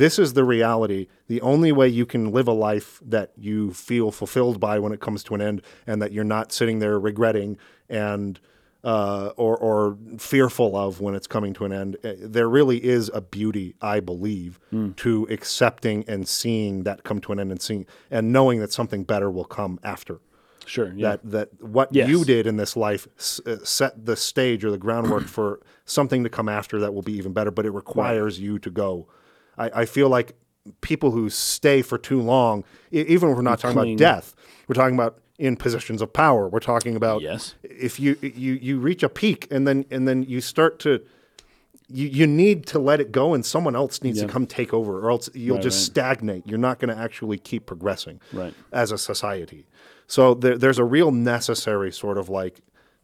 this is the reality. The only way you can live a life that you feel fulfilled by when it comes to an end, and that you're not sitting there regretting and uh, or or fearful of when it's coming to an end. uh, There really is a beauty, I believe, to accepting and seeing that come to an end and seeing and knowing that something better will come after Sure. Yeah. that that what Yes. you did in this life s- uh, set the stage or the groundwork for something to come after that will be even better. But it requires you to go. I, I feel like people who stay for too long, even if we're not talking about death, we're talking about in positions of power. We're talking about Yes. if you you you reach a peak and then and then you start to. You, you need to let it go, and someone else needs Yeah. to come take over, or else you'll Right, just right. stagnate. You're not going to actually keep progressing Right. as a society. So there, there's a real necessary sort of like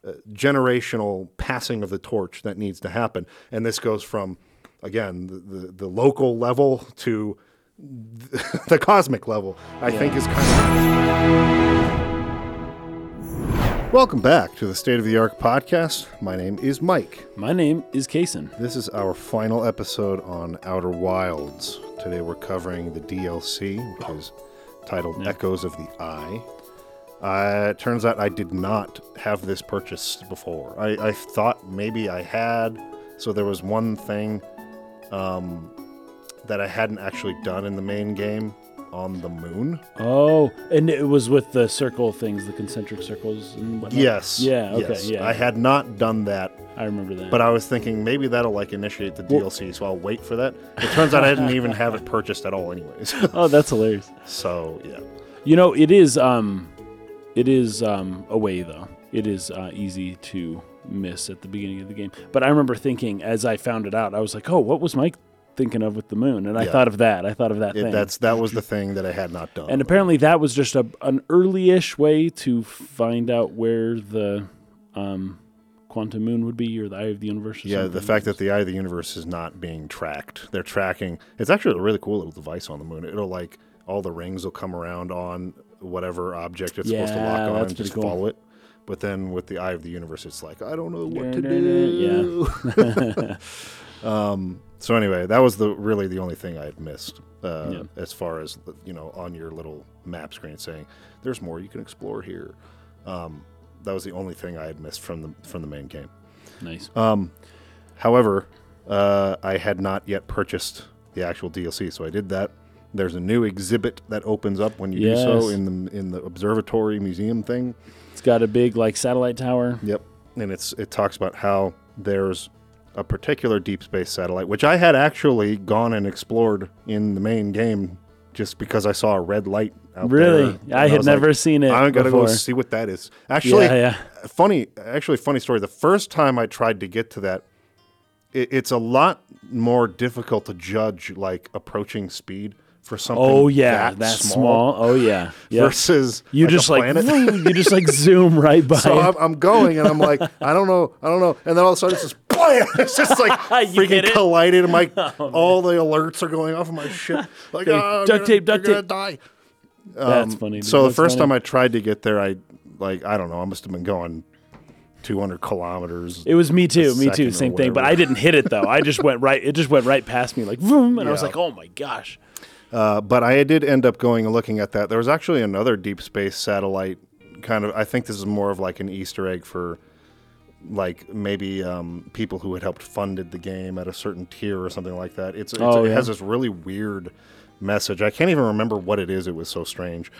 uh, generational passing of the torch that needs to happen, and this goes from again the, the, the local level to the cosmic level. I think is kind of. Welcome back to the State of the Arc podcast. My name is Mike. My name is Kason. This is our final episode on Outer Wilds. Today we're covering the DLC, which is titled Echoes of the Eye. Uh, it turns out I did not have this purchased before. I, I thought maybe I had. So there was one thing um, that I hadn't actually done in the main game on the moon. Oh, and it was with the circle things, the concentric circles and whatnot. Yes. Yeah. Okay. yes. Yeah. I had not done that I remember that. But I was thinking maybe that'll like initiate the DLC, so I'll wait for that. It turns out I didn't even have it purchased at all, anyways. oh, that's hilarious. so yeah, You know, it is um, it is um a way though. It is uh, easy to miss at the beginning of the game. But I remember thinking as I found it out, I was like, oh, what was Mike thinking of with the moon? And I Yeah. thought of that. I thought of that it, thing. that's that was the thing that I had not done. and apparently that was just a, an early-ish way to find out where the um, quantum moon would be or the eye of the universe. Or yeah, the fact that the eye of the universe is not being tracked. They're tracking. It's actually a really cool little device on the moon. It'll like all the rings will come around on whatever object it's supposed to lock on and just cool. follow it. But then with the eye of the universe, it's like I don't know what to Yeah. do. um. So anyway, that was the really the only thing I had missed uh, Yeah. as far as you know on your little map screen saying there's more you can explore here. Um, that was the only thing I had missed from the from the main game. nice. However, uh, I had not yet purchased the actual DLC, so I did that. There's a new exhibit that opens up when you do so in the in the observatory museum thing. Got a big like satellite tower. Yep, and it's it talks about how there's a particular deep space satellite, which I had actually gone and explored in the main game, just because I saw a red light out there. Really? I had was never like, seen it I gotta go see what that is. Actually, yeah, yeah. funny actually funny story the first time i tried to get to that it, it's a lot more difficult to judge like approaching speed for something Oh yeah, that that's small, small. Oh yeah. Yeah. versus You like, just a like planet. you just like zoom right by. so. I'm, I'm going and i'm like i don't know i don't know and then all of a sudden it's just blam! it's just like freaking collided and my all the alerts are going off of my ship like oh, duct gonna- tape, duct I'm gonna tape. die That's funny. dude. Um, so the first funny. time i tried to get there i like i don't know i must have been going 200 kilometers It was me too, me too, same thing. But. I didn't hit it though. I just went right. It just went right past me, like boom, and I was like, oh my gosh. Uh, but I did end up going and looking at that. There was actually another deep space satellite. Kind of, I think this is more of like an Easter egg for, like maybe um, people who had helped funded the game at a certain tier or something like that. It's, it's Oh, it has this really weird message. I can't even remember what it is. It was so strange,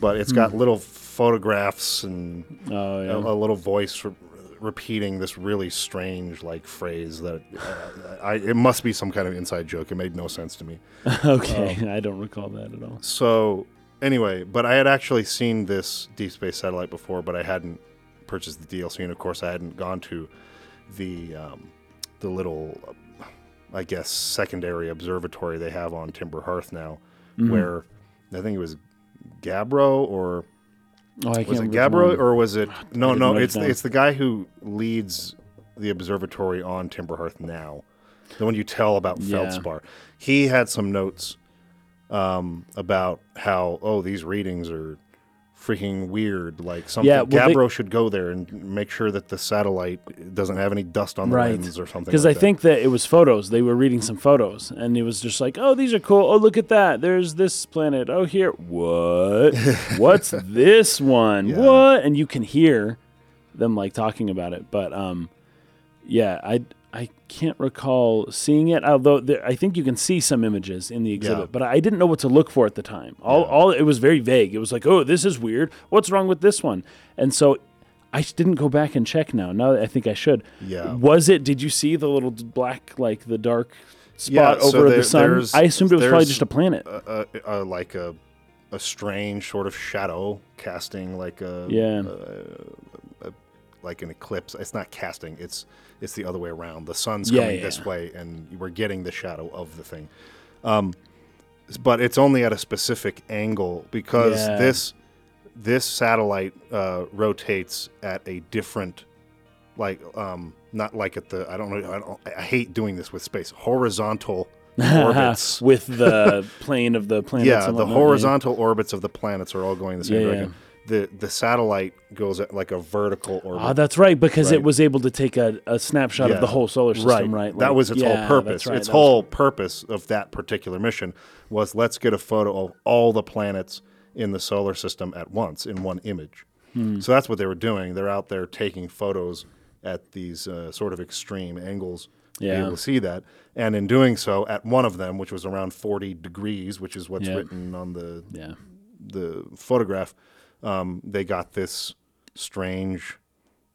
but it's got little photographs and Hmm. Oh a, yeah. a little voice repeating this really strange like phrase that uh, I, it must be some kind of inside joke. It made no sense to me. okay, um, I don't recall that at all. So anyway, but I had actually seen this deep space satellite before, but I hadn't purchased the DLC, and of course I hadn't gone to the um, the little, I guess, secondary observatory they have on Timber Hearth now, Mm-hmm. where I think it was Gabbro or Oh, I can't was it remember Gabbro which one. or was it no no it's it's the guy who leads the observatory on Timber Hearth now, the one you tell about Yeah. Feldspar. He had some notes um, about how oh these readings are freaking weird. Like something, Yeah, well, they- Gabbro should go there and make sure that the satellite doesn't have any dust on the Right. lens or something. Because like I think that it was photos. They were reading some photos, and it was just like, "Oh, these are cool. Oh, look at that. There's this planet. Oh, here. What? What's this one? Yeah. What?" And you can hear them like talking about it. But um, yeah, I I can't recall seeing it. Although there, I think you can see some images in the exhibit, Yeah. but I didn't know what to look for at the time. All Yeah. all it was very vague. It was like, "Oh, this is weird. What's wrong with this one?" And so. I didn't go back and check now. Now I think I should. Yeah. Was it? Did you see the little black, like the dark Yeah, spot so over there- the sun? I assumed it was probably just a planet. Uh, uh, uh, like a a strange sort of shadow casting, like a Yeah. uh, like an eclipse. It's not casting. It's it's the other way around. The sun's Yeah, coming yeah, this yeah. way, and we're getting the shadow of the thing. Um, but it's only at a specific angle because this this satellite uh, rotates at a different, like um, not like at the. I don't know. I, don't, I hate doing this with space. Horizontal orbits. with the plane of the planets. Yeah, the horizontal orbits of the planets are all going the same direction. The the satellite goes at like a vertical orbit. Ah, that's right, because it was able to take a, a snapshot of the whole solar system, right? that Like, was its yeah, whole purpose. right, its that was whole purpose of that particular mission was let's get a photo of all the planets in the solar system at once in one image. Hmm. So that's what they were doing. They're out there taking photos at these uh, sort of extreme angles to be able to see that. And in doing so, at one of them, which was around 40 degrees, which is what's Yeah. written on the Yeah. the photograph, um, they got this strange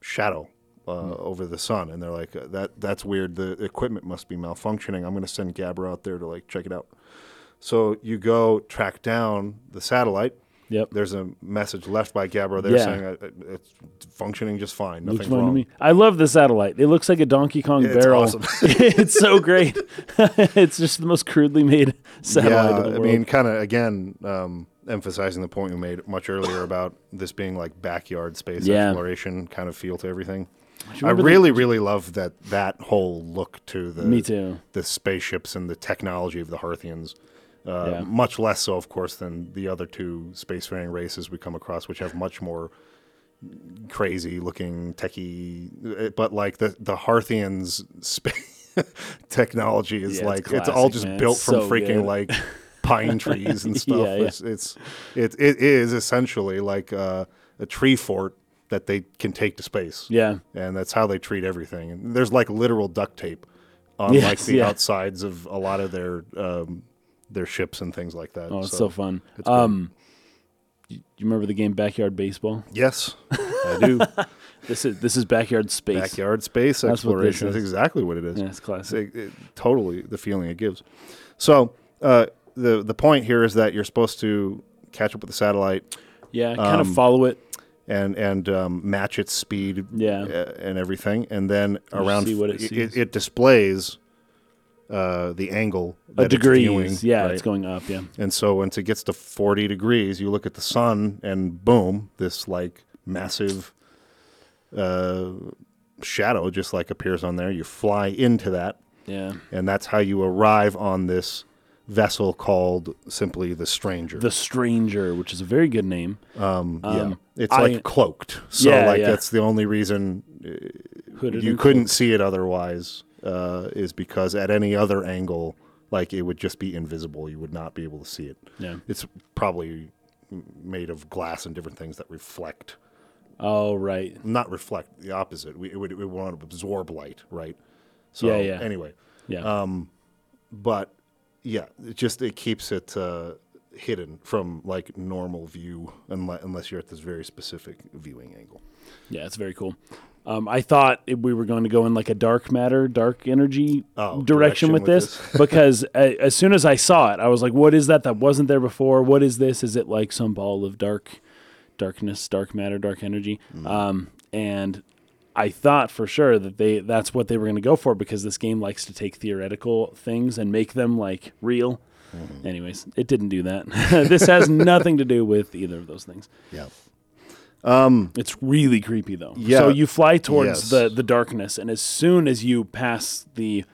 shadow uh, over the sun, and they're like, "That that's weird. The equipment must be malfunctioning. I'm going to send Gabbro out there to like check it out." So you go track down the satellite. Yep. There's a message left by Gabbro there Yeah. saying uh, uh, it's functioning just fine. Looks Nothing's fine to wrong. me. I love the satellite. It looks like a Donkey Kong It's barrel. awesome. it's so great. it's just the most crudely made satellite yeah, I mean, kind of again um, emphasizing the point we made much earlier about this being like backyard space Yeah. exploration kind of feel to everything. I remember the- really, really love that that whole look to the Me too. the spaceships and the technology of the Hearthians. Uh, Yeah. Much less so, of course, than the other two spacefaring races we come across, which have much more crazy looking techie. uh, But like the the Hearthians space technology is Yeah, it's like it's all just man. built It's from so freaking good. like pine trees and stuff. Yeah, yeah. It's, it's it it is essentially like uh, a tree fort that they can take to space Yeah. and that's how they treat everything. And there's like literal duct tape on Yes, like the yeah. outsides of a lot of their um, their ships and things like that. Oh, it's so, fun. it's. Um, you you remember the game Backyard Baseball? yes, I do. This is this is Backyard Space. Backyard space That's exploration is is. exactly what it is. Yeah, it's classic. It- it- totally the feeling it gives. So uh, the the point here is that you're supposed to catch up with the satellite Yeah, kind of um, follow it. and and um, match its speed Yeah. uh, and everything, and then around see what it it, sees. it displays uh, the angle A that it's viewing, yeah, right? it's going up. Yeah. And so once it gets to 40 degrees, you look at the sun and boom, this like massive uh, shadow just like appears on there. You fly into that, Yeah. and that's how you arrive on this vessel called simply the Stranger. The Stranger, which is a very good name. um, yeah, um, it's I- like cloaked. So Yeah, like yeah. that's the only reason Hooded you couldn't cloaked. see it otherwise. Uh, is because at any other angle, like it would just be invisible. You would not be able to see it. Yeah. It's probably made of glass and different things that reflect. Oh, right. Not reflect, the opposite. We, it would, it would want to absorb light, right? So Yeah, yeah. anyway, Yeah. um, but yeah, it just it keeps it uh, hidden from like normal view unless, unless you're at this very specific viewing angle. yeah, it's very cool. Um, I thought we were going to go in like a dark matter, dark energy Oh, direction, direction with with this, because a, as soon as I saw it, I was like, "What is that? That wasn't there before. What is this? Is it like some ball of dark, darkness, dark matter, dark energy?" Mm. Um, and I thought for sure that they that's what they were going to go for because this game likes to take theoretical things and make them like real. Mm-hmm. Anyways, it didn't do that. this has nothing to do with either of those things. Yeah. Um, It's really creepy though. Yeah. So you fly towards Yes. the the darkness, and as soon as you pass the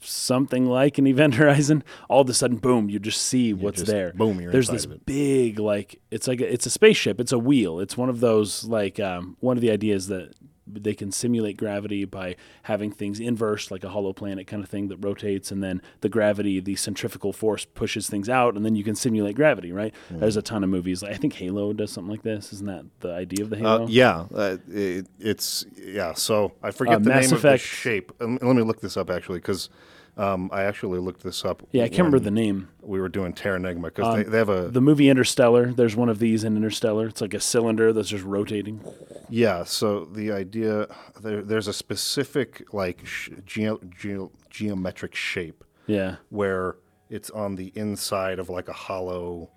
something like an Event Horizon, all of a sudden, boom, you just see what's just- there. boom, you're There's this big, like it's like a, it's a spaceship. It's a wheel. It's one of those like um, one of the ideas that they can simulate gravity by having things inverse, like a hollow planet kind of thing that rotates, and then the gravity, the centrifugal force pushes things out, and then you can simulate gravity. Right? Hmm. There's a ton of movies. I think Halo does something like this. Isn't that the idea of the Halo? Uh, yeah, uh, it, it's yeah. So I forget Uh, the Mass name of the shape. Um, let me look this up actually, because um, I actually looked this up. yeah, I can't remember the name. We were doing Terranigma because they, they have a The movie Interstellar. There's one of these in Interstellar. It's like a cylinder that's just rotating. yeah. So the idea there, there's a specific like sh- geo, geo, geometric shape Yeah. where it's on the inside of like a hollow,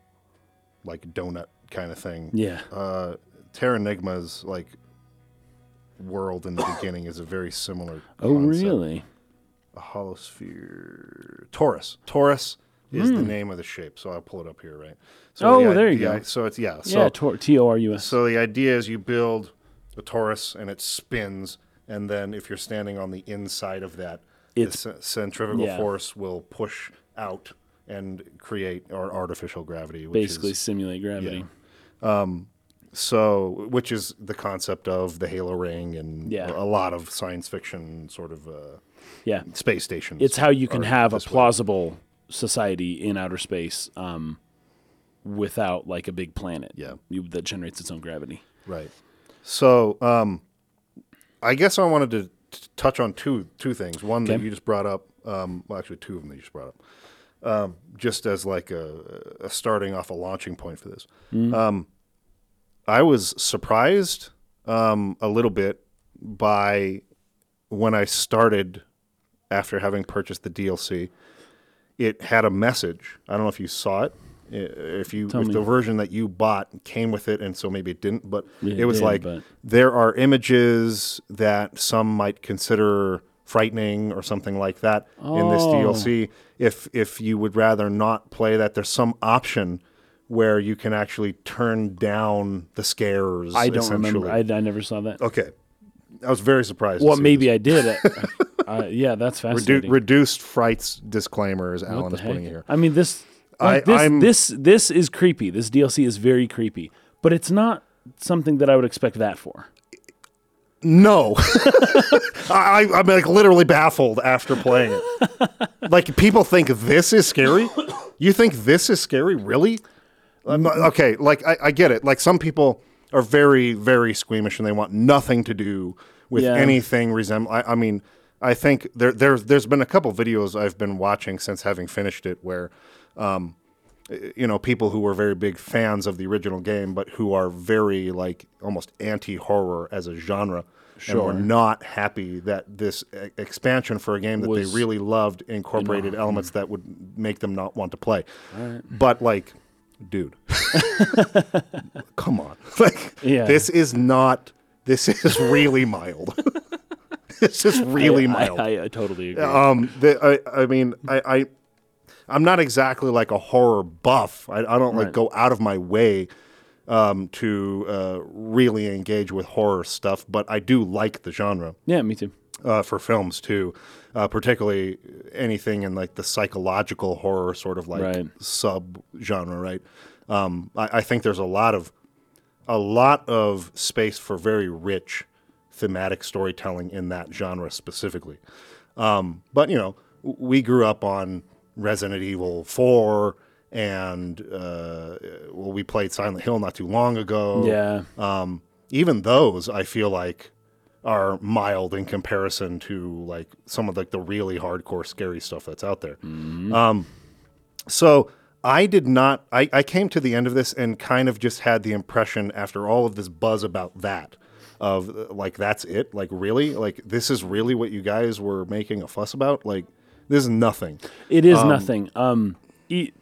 like donut kind of thing. Yeah. Uh, Terra like world in the beginning is a very similar. Oh, really? A holosphere torus. torus is the Hmm. name of the shape. So I'll pull it up here, right? Oh, the there you the go. So it's yeah. So yeah. T O R U S. so the idea is you build a torus and it spins, and then if you're standing on the inside of that, It's- the c- centrifugal yeah. force will push out and create or artificial gravity, which Basically, is simulate gravity. so which is the concept of the halo ring and Yeah. a lot of science fiction sort of uh, Yeah. space stations. It's how you can have a this way. plausible society in outer space um, without like a big planet. Yeah. You, that generates its own gravity. Right. So, um, I guess I wanted to t- touch on two two things. One that you just brought up. Um, well, actually, two of them that you just brought up. Um, just as like a, a starting off a launching point for this. Um, I was surprised um, a little bit by when I started after having purchased the DLC. It had a message. I don't know if you saw it. If you Tell if me. the version that you bought came with it, and so maybe it didn't, but Yeah, it was did, like but- there are images that some might consider frightening or something like that in this Oh. DLC. If if you would rather not play that, there's some option where you can actually turn down the scares. I don't remember. I, I never saw that. okay, I was very surprised. Well, maybe this. I did. uh, yeah, that's Redu- fascinating. reduced frights disclaimer, as What Alan is putting heck? here. I mean, this, I, this, I'm, this, this is creepy. This DLC is very creepy, but it's not something that I would expect that for. No, I, I'm like literally baffled after playing it. like people think this is scary. You think this is scary? Really? I'm okay, like I, I get it. Like some people are very, very squeamish and they want nothing to do with Yeah. anything resemble. I, I mean, I think there, there's there's been a couple videos I've been watching since having finished it where um, you know people who were very big fans of the original game but who are very like almost anti-horror as a genre and were not happy that this e- expansion for a game that Was- they really loved incorporated elements that would make them not want to play. But like dude. Come on. Like Yeah. this is not this is really mild this just really I, mild I, I, I totally agree. um, the, I, I mean, I, I, I'm not exactly like a horror buff. I, I don't like Right. go out of my way um, to uh, really engage with horror stuff, but I do like the genre yeah, me too. uh, for films too, uh, particularly anything in like the psychological horror sort of like Right. sub genre. Right. Um, I, I think there's a lot of a lot of space for very rich thematic storytelling in that genre specifically. Um, but you know, we grew up on Resident Evil Four, and uh, well, we played Silent Hill not too long ago. Yeah. Um, even those, I feel like, are mild in comparison to like some of like the really hardcore scary stuff that's out there. Um, so I did not. I, I came to the end of this and kind of just had the impression after all of this buzz about that of like that's it. Like really, like this is really what you guys were making a fuss about. Like this is nothing. It is nothing. Um,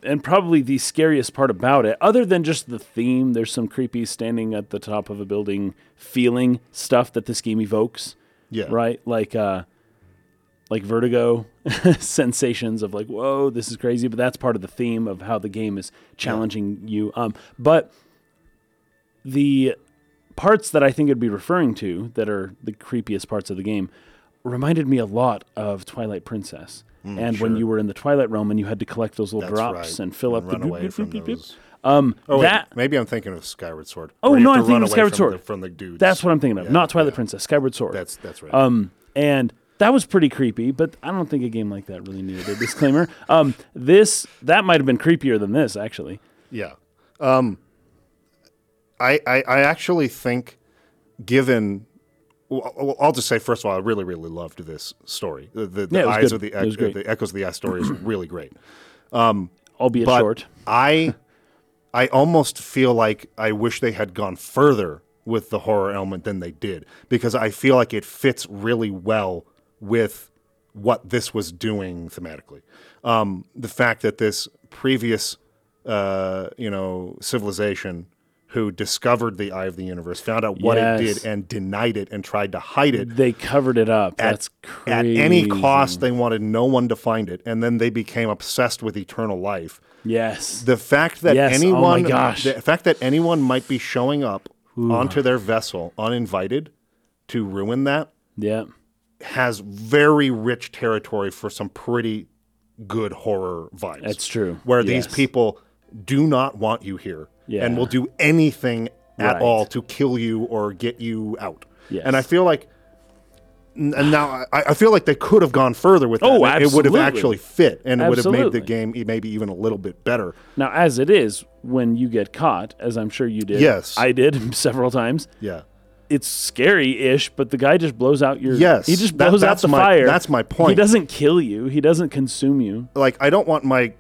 and probably the scariest part about it, other than just the theme, there's some creepy standing at the top of a building feeling stuff that this game evokes. Yeah. Right? Like uh like vertigo sensations of like, whoa, this is crazy, but that's part of the theme of how the game is challenging you. Um but the parts that I think it'd be referring to that are the creepiest parts of the game reminded me a lot of Twilight Princess. and when you were in the Twilight Realm and you had to collect those little That's drops right. and fill up run the boop, away boop, from boop, boop. Um, Oh, wait, maybe I'm thinking of Skyward Sword. Oh no, I'm thinking of Skyward from Sword. The, from the dudes. that's what I'm thinking of. Yeah, Not Twilight yeah. Princess, Skyward Sword. That's that's right. Um, and that was pretty creepy, but I don't think a game like that really needed a disclaimer. Um, this that might have been creepier than this, actually. Yeah. Um, I, I I actually think, given, well, I'll just say first of all, I really really loved this story. The, the, the Yeah, eyes good. of the ec- the echoes of the Eye story is really great. Albeit But short. I I almost feel like I wish they had gone further with the horror element than they did because I feel like it fits really well with what this was doing thematically. Um, the fact that this previous, uh, you know, civilization who discovered the eye of the universe found out what it did and denied it and tried to hide it They covered it up. at, That's at any cost. They wanted no one to find it, and then they became obsessed with eternal life Yes. the fact that Yes, oh anyone gosh. the fact that anyone might be showing up onto their vessel uninvited to ruin that yeah. has very rich territory for some pretty good horror vibes. That's true. Where these people do not want you here Yeah. and will do anything at Right. all to kill you or get you out. Yes. And I feel like and now I, I feel like they could have gone further with that. Oh, It- It would have actually fit and it would have made the game maybe even a little bit better. Now, as it is, when you get caught, as I'm sure you did, Yes. I did several times. Yeah. It's scary-ish, but the guy just blows out your. Yes, he just that- blows out the my- fire. that's my point. He doesn't kill you. He doesn't consume you. like I don't want my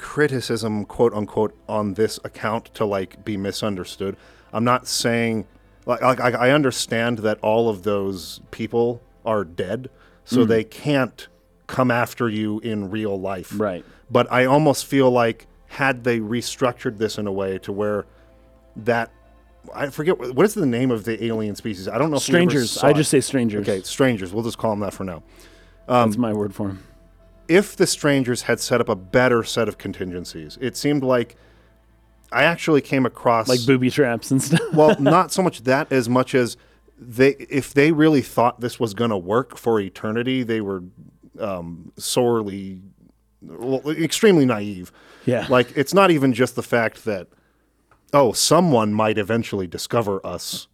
criticism, quote unquote, on this account to like be misunderstood. I'm not saying like, like I, I understand that all of those people are dead, Mm. so they can't come after you in real life. Right. But I almost feel like had they restructured this in a way to where that I forget what, is the name of the alien species. I don't know. if we ever Strangers. I just say strangers. okay. Strangers. We'll just call them that for now. That's my word for him. If the strangers had set up a better set of contingencies, it seemed like I actually came across Like booby traps and stuff. well, not so much that as much as they if they really thought this was going to work for eternity, they were um, sorely, well, extremely naive. Yeah. Like it's not even just the fact that oh, someone might eventually discover us,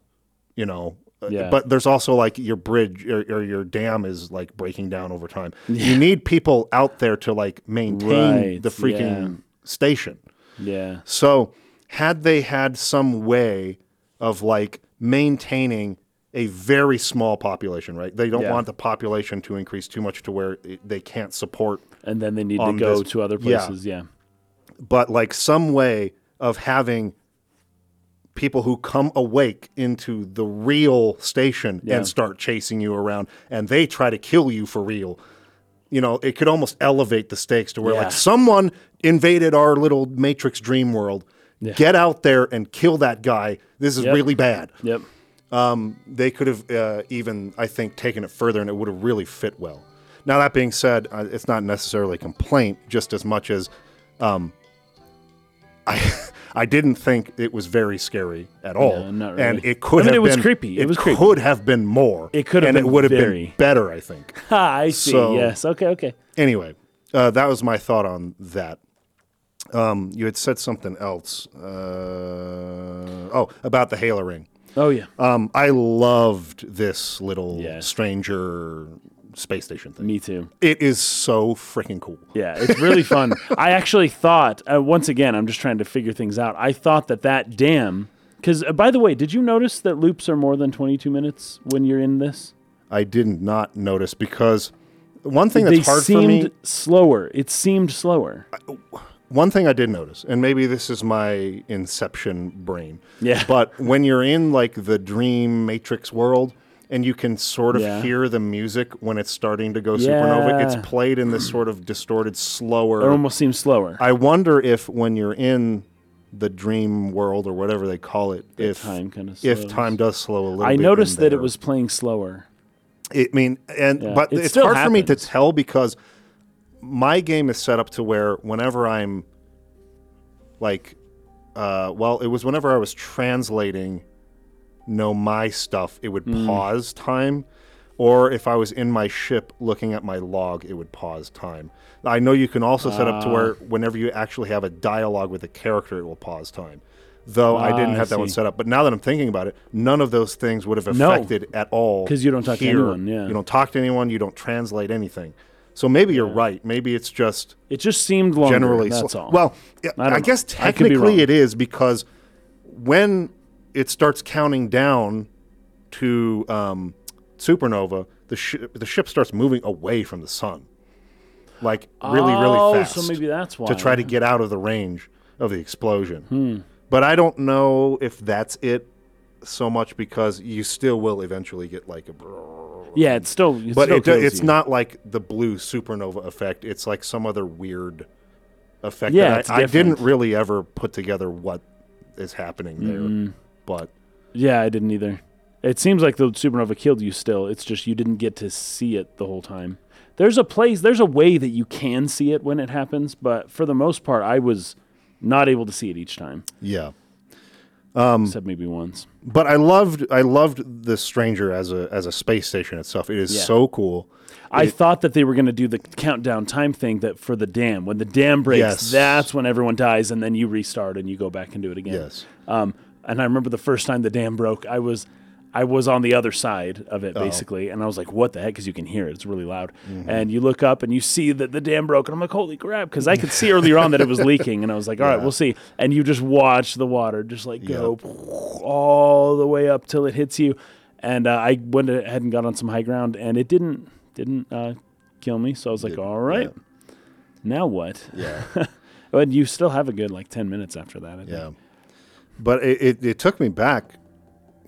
you know. Uh, Yeah. But there's also like your bridge or, or your dam is like breaking down over time. You need people out there to like maintain Right, the freaking station. yeah. So, had they had some way of like maintaining a very small population, right? They don't Yeah. want the population to increase too much to where they can't support, And then they need to go this- to other yeah. places. Yeah. but like some way of having people who come awake into the real station Yeah. and start chasing you around and they try to kill you for real. You know, it could almost elevate the stakes to where Yeah. like someone invaded our little Matrix dream world. Get out there and kill that guy. This is Yep. really bad. Yep. They could have uh, even, I think, taken it further and it would have really fit well. Now, that being said, uh, it's not necessarily a complaint just as much as um, I, I didn't think it was very scary at all. No, not And it could I mean, have it was been, creepy. It was creepy. could have been more. It could have and been it would have very- been better, I think. Ha, I see. So- yes. Okay. Okay. Anyway, uh, that was my thought on that. Um, you had said something else. Uh, oh, about the Halo ring. Oh yeah. Um, I loved this little Yes. stranger space station thing. Me too. It is so freaking cool. Yeah, it's really fun. I actually thought, uh, once again, I'm just trying to figure things out. I thought that that dam, because uh, by the way, did you notice that loops are more than 22 minutes when you're in this? I did not notice because one thing that's they hard for it seemed me. slower. It seemed slower. One thing I did notice, and maybe this is my Inception brain. Yeah. But when you're in like the dream Matrix world, and you can sort of Yeah. hear the music when it's starting to go supernova, it's played in this sort of distorted, slower. It almost seems slower. I wonder if when you're in the dream world or whatever they call it, if time kinda if time does slow a little. I noticed that it was playing slower. I mean, and Yeah, but it it's hard for me to tell because my game is set up to where whenever I'm like, uh, well, it was whenever I was translating, know my stuff, it would Mm. pause time. or if I was in my ship looking at my log, it would pause time. I know you can also set up to where Ah. whenever you actually have a dialogue with a character, it will pause time. Though I Ah, didn't I have that one set up, but now that I'm thinking about it, none of those things would have No. affected at all 'Cause you don't talk to anyone, yeah. you don't talk to anyone. You don't translate anything. So maybe you're right. Maybe it's just It just seemed longer. generally That's sl- all. Well, I, I guess I technically wrong. it is because when it starts counting down to um, supernova, the ship the ship starts moving away from the sun, like really oh, really fast so maybe that's why. to try to get out of the range of the explosion. Hmm. But I don't know if that's it so much because you still will eventually get like a. Yeah, it's still. It But still it, do- it's you. not like the blue supernova effect. It's like some other weird effect. Yeah, that it's I, I didn't really ever put together what is happening there. But Yeah, I didn't either. It seems like the supernova killed you still. It's just you didn't get to see it the whole time. There's a place, there's a way that you can see it when it happens, but for the most part, I was not able to see it each time, yeah, except maybe once. but I loved I loved the Stranger as a as a space station itself. It is Yeah. so cool. I thought that they were going to do the countdown time thing that for the dam. When the dam breaks, Yes. that's when everyone dies, and then you restart and you go back and do it again. Yes. Um, and I remember the first time the dam broke, I was I was on the other side of Oh. it basically, and I was like, "What the heck?" Because you can hear it; it's really loud. Mm-hmm. And you look up and you see that the dam broke, and I'm like, "Holy crap!" Because I could see earlier on that it was leaking, and I was like, "All right, Yeah. we'll see." And you just watch the water just like go all the way up till it hits you. And uh, I went ahead and got on some high ground, and it didn't didn't uh, kill me. So I was like, "All right, now what?" Yeah. But you still have a good like ten minutes after that. I think. Yeah. But it, it, it took me back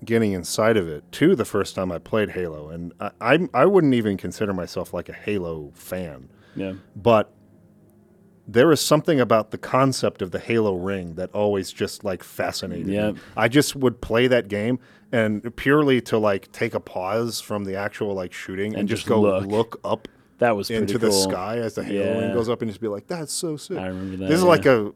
getting inside of it to the first time I played Halo. And I, I, I wouldn't even consider myself like a Halo fan. yeah. But there is something about the concept of the Halo ring that always just like fascinated Yep. me. I just would play that game and purely to like take a pause from the actual like shooting and, And just, just go look. look, up That was pretty into the sky as the Halo ring goes up and just be like, that's so sick. I remember that. This is yeah. like a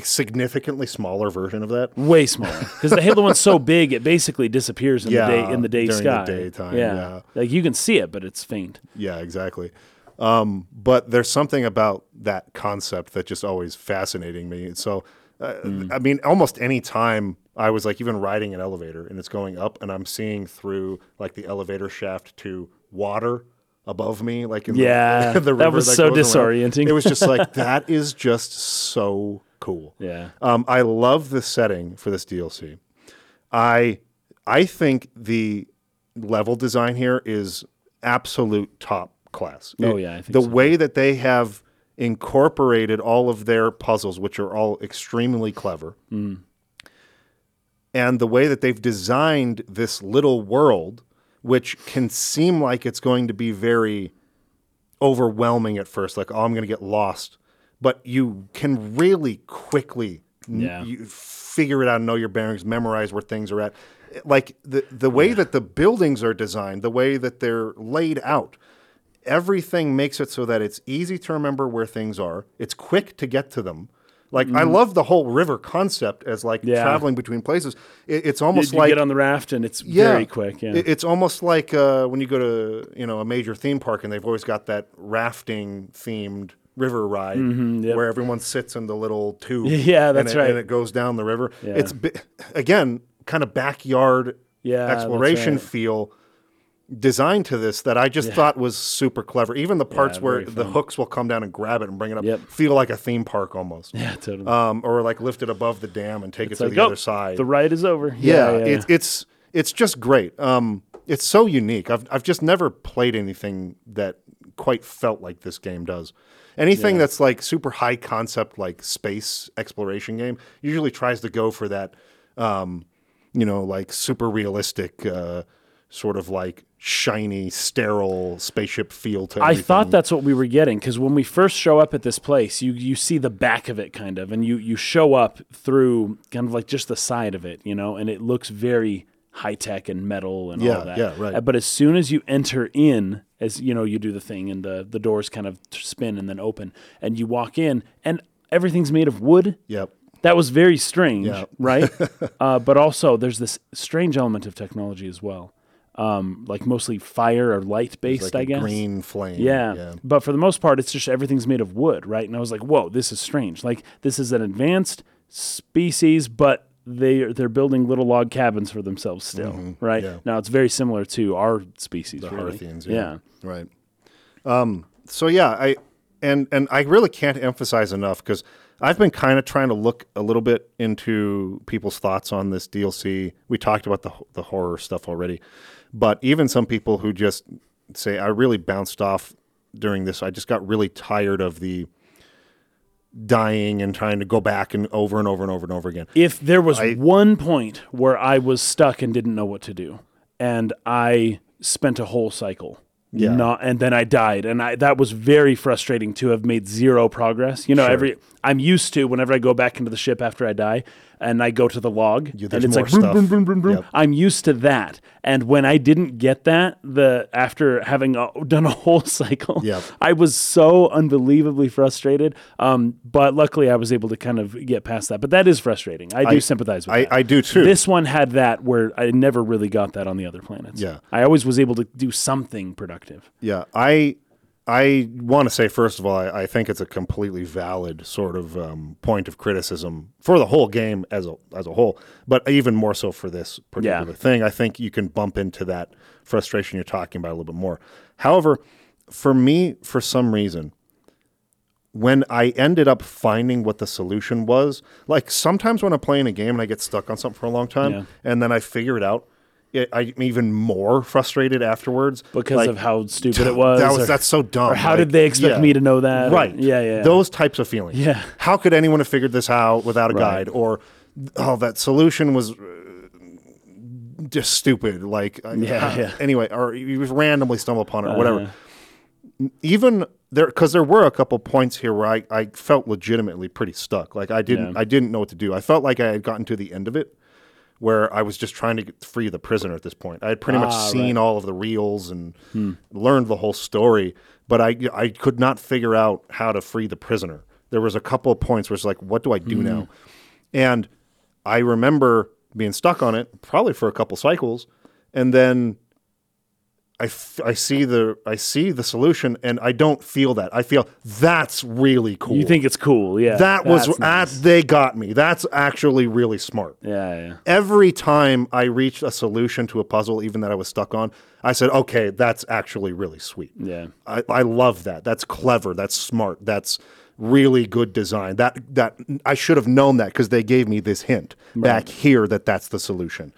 significantly smaller version of that. way smaller because the Halo one's so big it basically disappears in Yeah, the day in the day during the sky. daytime, yeah. yeah. like you can see it, but it's faint. Yeah, exactly. Um, but there's something about that concept that just always fascinating me. So, uh, I mean, almost any time I was like even riding an elevator and it's going up and I'm seeing through like the elevator shaft to water above me, like in Yeah, the, the that river was so goes around. disorienting. It was just like that is just so cool. Yeah, Um, I love the setting for this DLC. I I think the level design here is absolute top class. Oh, yeah, I think the so. way that they have incorporated all of their puzzles, which are all extremely clever, Mm. and the way that they've designed this little world, which can seem like it's going to be very overwhelming at first, like, oh, I'm going to get lost. But you can really quickly n- Yeah. you figure it out, and know your bearings, memorize where things are at. Like the, the way that the buildings are designed, the way that they're laid out, everything makes it so that it's easy to remember where things are. It's quick to get to them. Like I love the whole river concept as like Mm-hmm. Yeah. traveling between places. It, it's you, almost you like get on the raft and it's yeah. very quick. Yeah, It- It's almost like uh, when you go to you know a major theme park and they've always got that rafting themed river ride Mm-hmm, yep. where everyone sits in the little tube. Yeah, and that's it- right. And it goes down the river. Yeah. It's again kind of backyard Yeah, exploration right. feel designed to this that I just thought was super clever. Even the parts where very the hooks will come down and grab it and bring it up Yep. feel like a theme park almost. yeah, totally. Um, or like lift it above the dam and take it's it to like, the oh, other side. the ride is over. Yeah, yeah, yeah. It, it's it's just great. Um, it's so unique. I've I've just never played anything that quite felt like this game does. Anything Yeah. that's like super high concept, like space exploration game, usually tries to go for that, um, you know, like super realistic, uh, sort of like shiny, sterile spaceship feel to. I thought that's what we were getting because when we first show up at this place, you you see the back of it kind of, and you you show up through kind of like just the side of it, you know, and it looks very high tech and metal and Yeah, all that. yeah, right. Uh, But as soon as you enter in, as you know, you do the thing, and the the doors kind of spin and then open, and you walk in, and everything's made of wood. Yep. That was very strange, Yeah. right? uh, but also, there's this strange element of technology as well. um, like mostly fire or light based, like I a guess. green flame. Yeah. But for the most part, it's just everything's made of wood, right? And I was like, whoa, this is strange. Like, this is an advanced species, but they, they're building little log cabins for themselves still, right? Mm-hmm. yeah. Now, it's very similar to our species, the really. Hearthians. Yeah. Right. Um, so yeah, I and and I really can't emphasize enough because I've been kind of trying to look a little bit into people's thoughts on this DLC. We talked about the the horror stuff already, but even some people who just say I really bounced off during this. I just got really tired of the dying and trying to go back and over and over and over and over again. If there was one point where I was stuck and didn't know what to do, and I spent a whole cycle, Yeah. not, and then I died, and I that was very frustrating to have made zero progress. You know, Sure. every I'm used to whenever I go back into the ship after I die, and I go to the log, Yeah, and it's like stuff. boom, boom, boom, boom. Yep. I'm used to that, and when I didn't get that, the after having uh, done a whole cycle, Yep. I was so unbelievably frustrated. Um, but luckily, I was able to kind of get past that. But that is frustrating. I do I- sympathize with I, that. I do too. This one had that where I never really got that on the other planets. Yeah. I always was able to do something productive. Yeah, I I want to say first of all, I, I think it's a completely valid sort of um, point of criticism for the whole game as a as a whole, but even more so for this particular Yeah. thing. I think you can bump into that frustration you're talking about a little bit more. However, for me, for some reason, when I ended up finding what the solution was, like sometimes when I'm playing a game and I get stuck on something for a long time, Yeah. and then I figure it out. I'm even more frustrated afterwards Because Like, of how stupid it was. that was or- that's so dumb. or how Like, did they expect yeah. me to know that? Or- Right. yeah, yeah. Those types of feelings. Yeah. How could anyone have figured this out without a Right. guide? Or oh, that solution was uh, just stupid. Like uh, Yeah, how- yeah. Anyway, or you just randomly stumble upon it or whatever. Uh-huh. Even there, because there were a couple points here where I, I felt legitimately pretty stuck. Like I didn't Yeah. I didn't know what to do. I felt like I had gotten to the end of it. Where I was just trying to get free the prisoner at this point. I had pretty much Ah, seen all of the reels and learned the whole story, but I I could not figure out how to free the prisoner. There was a couple of points where it's like, what do I do now? And I remember being stuck on it probably for a couple cycles, and then I, f- I see the I see the solution, and I don't feel that. I feel that's really cool. You think it's cool? Yeah. that was That's at, they got me. That's actually really smart. Yeah, yeah. Every time I reached a solution to a puzzle, even that I was stuck on, I said, "Okay, that's actually really sweet." Yeah. I, I love that. That's clever. That's smart. That's really good design. That that I should have known that because they gave me this hint back here that that's the solution.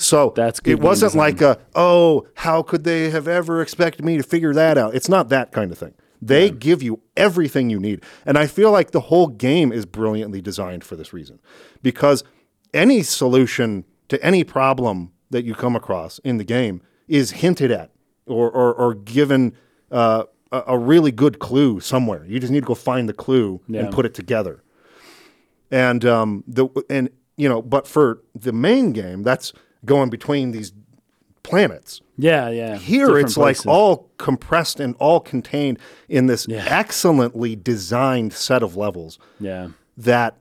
So That's good it wasn't like a oh how could they have ever expected me to figure that out? It's not that kind of thing. They give you everything you need, and I feel like the whole game is brilliantly designed for this reason, because any solution to any problem that you come across in the game is hinted at or or, or given uh, a, a really good clue somewhere. You just need to go find the clue Yeah. and put it together. And um, the and you know, but for the main game, that's going between these planets. Yeah, yeah. Here, Different it's places. like all compressed and all contained in this Yeah. excellently designed set of levels Yeah. that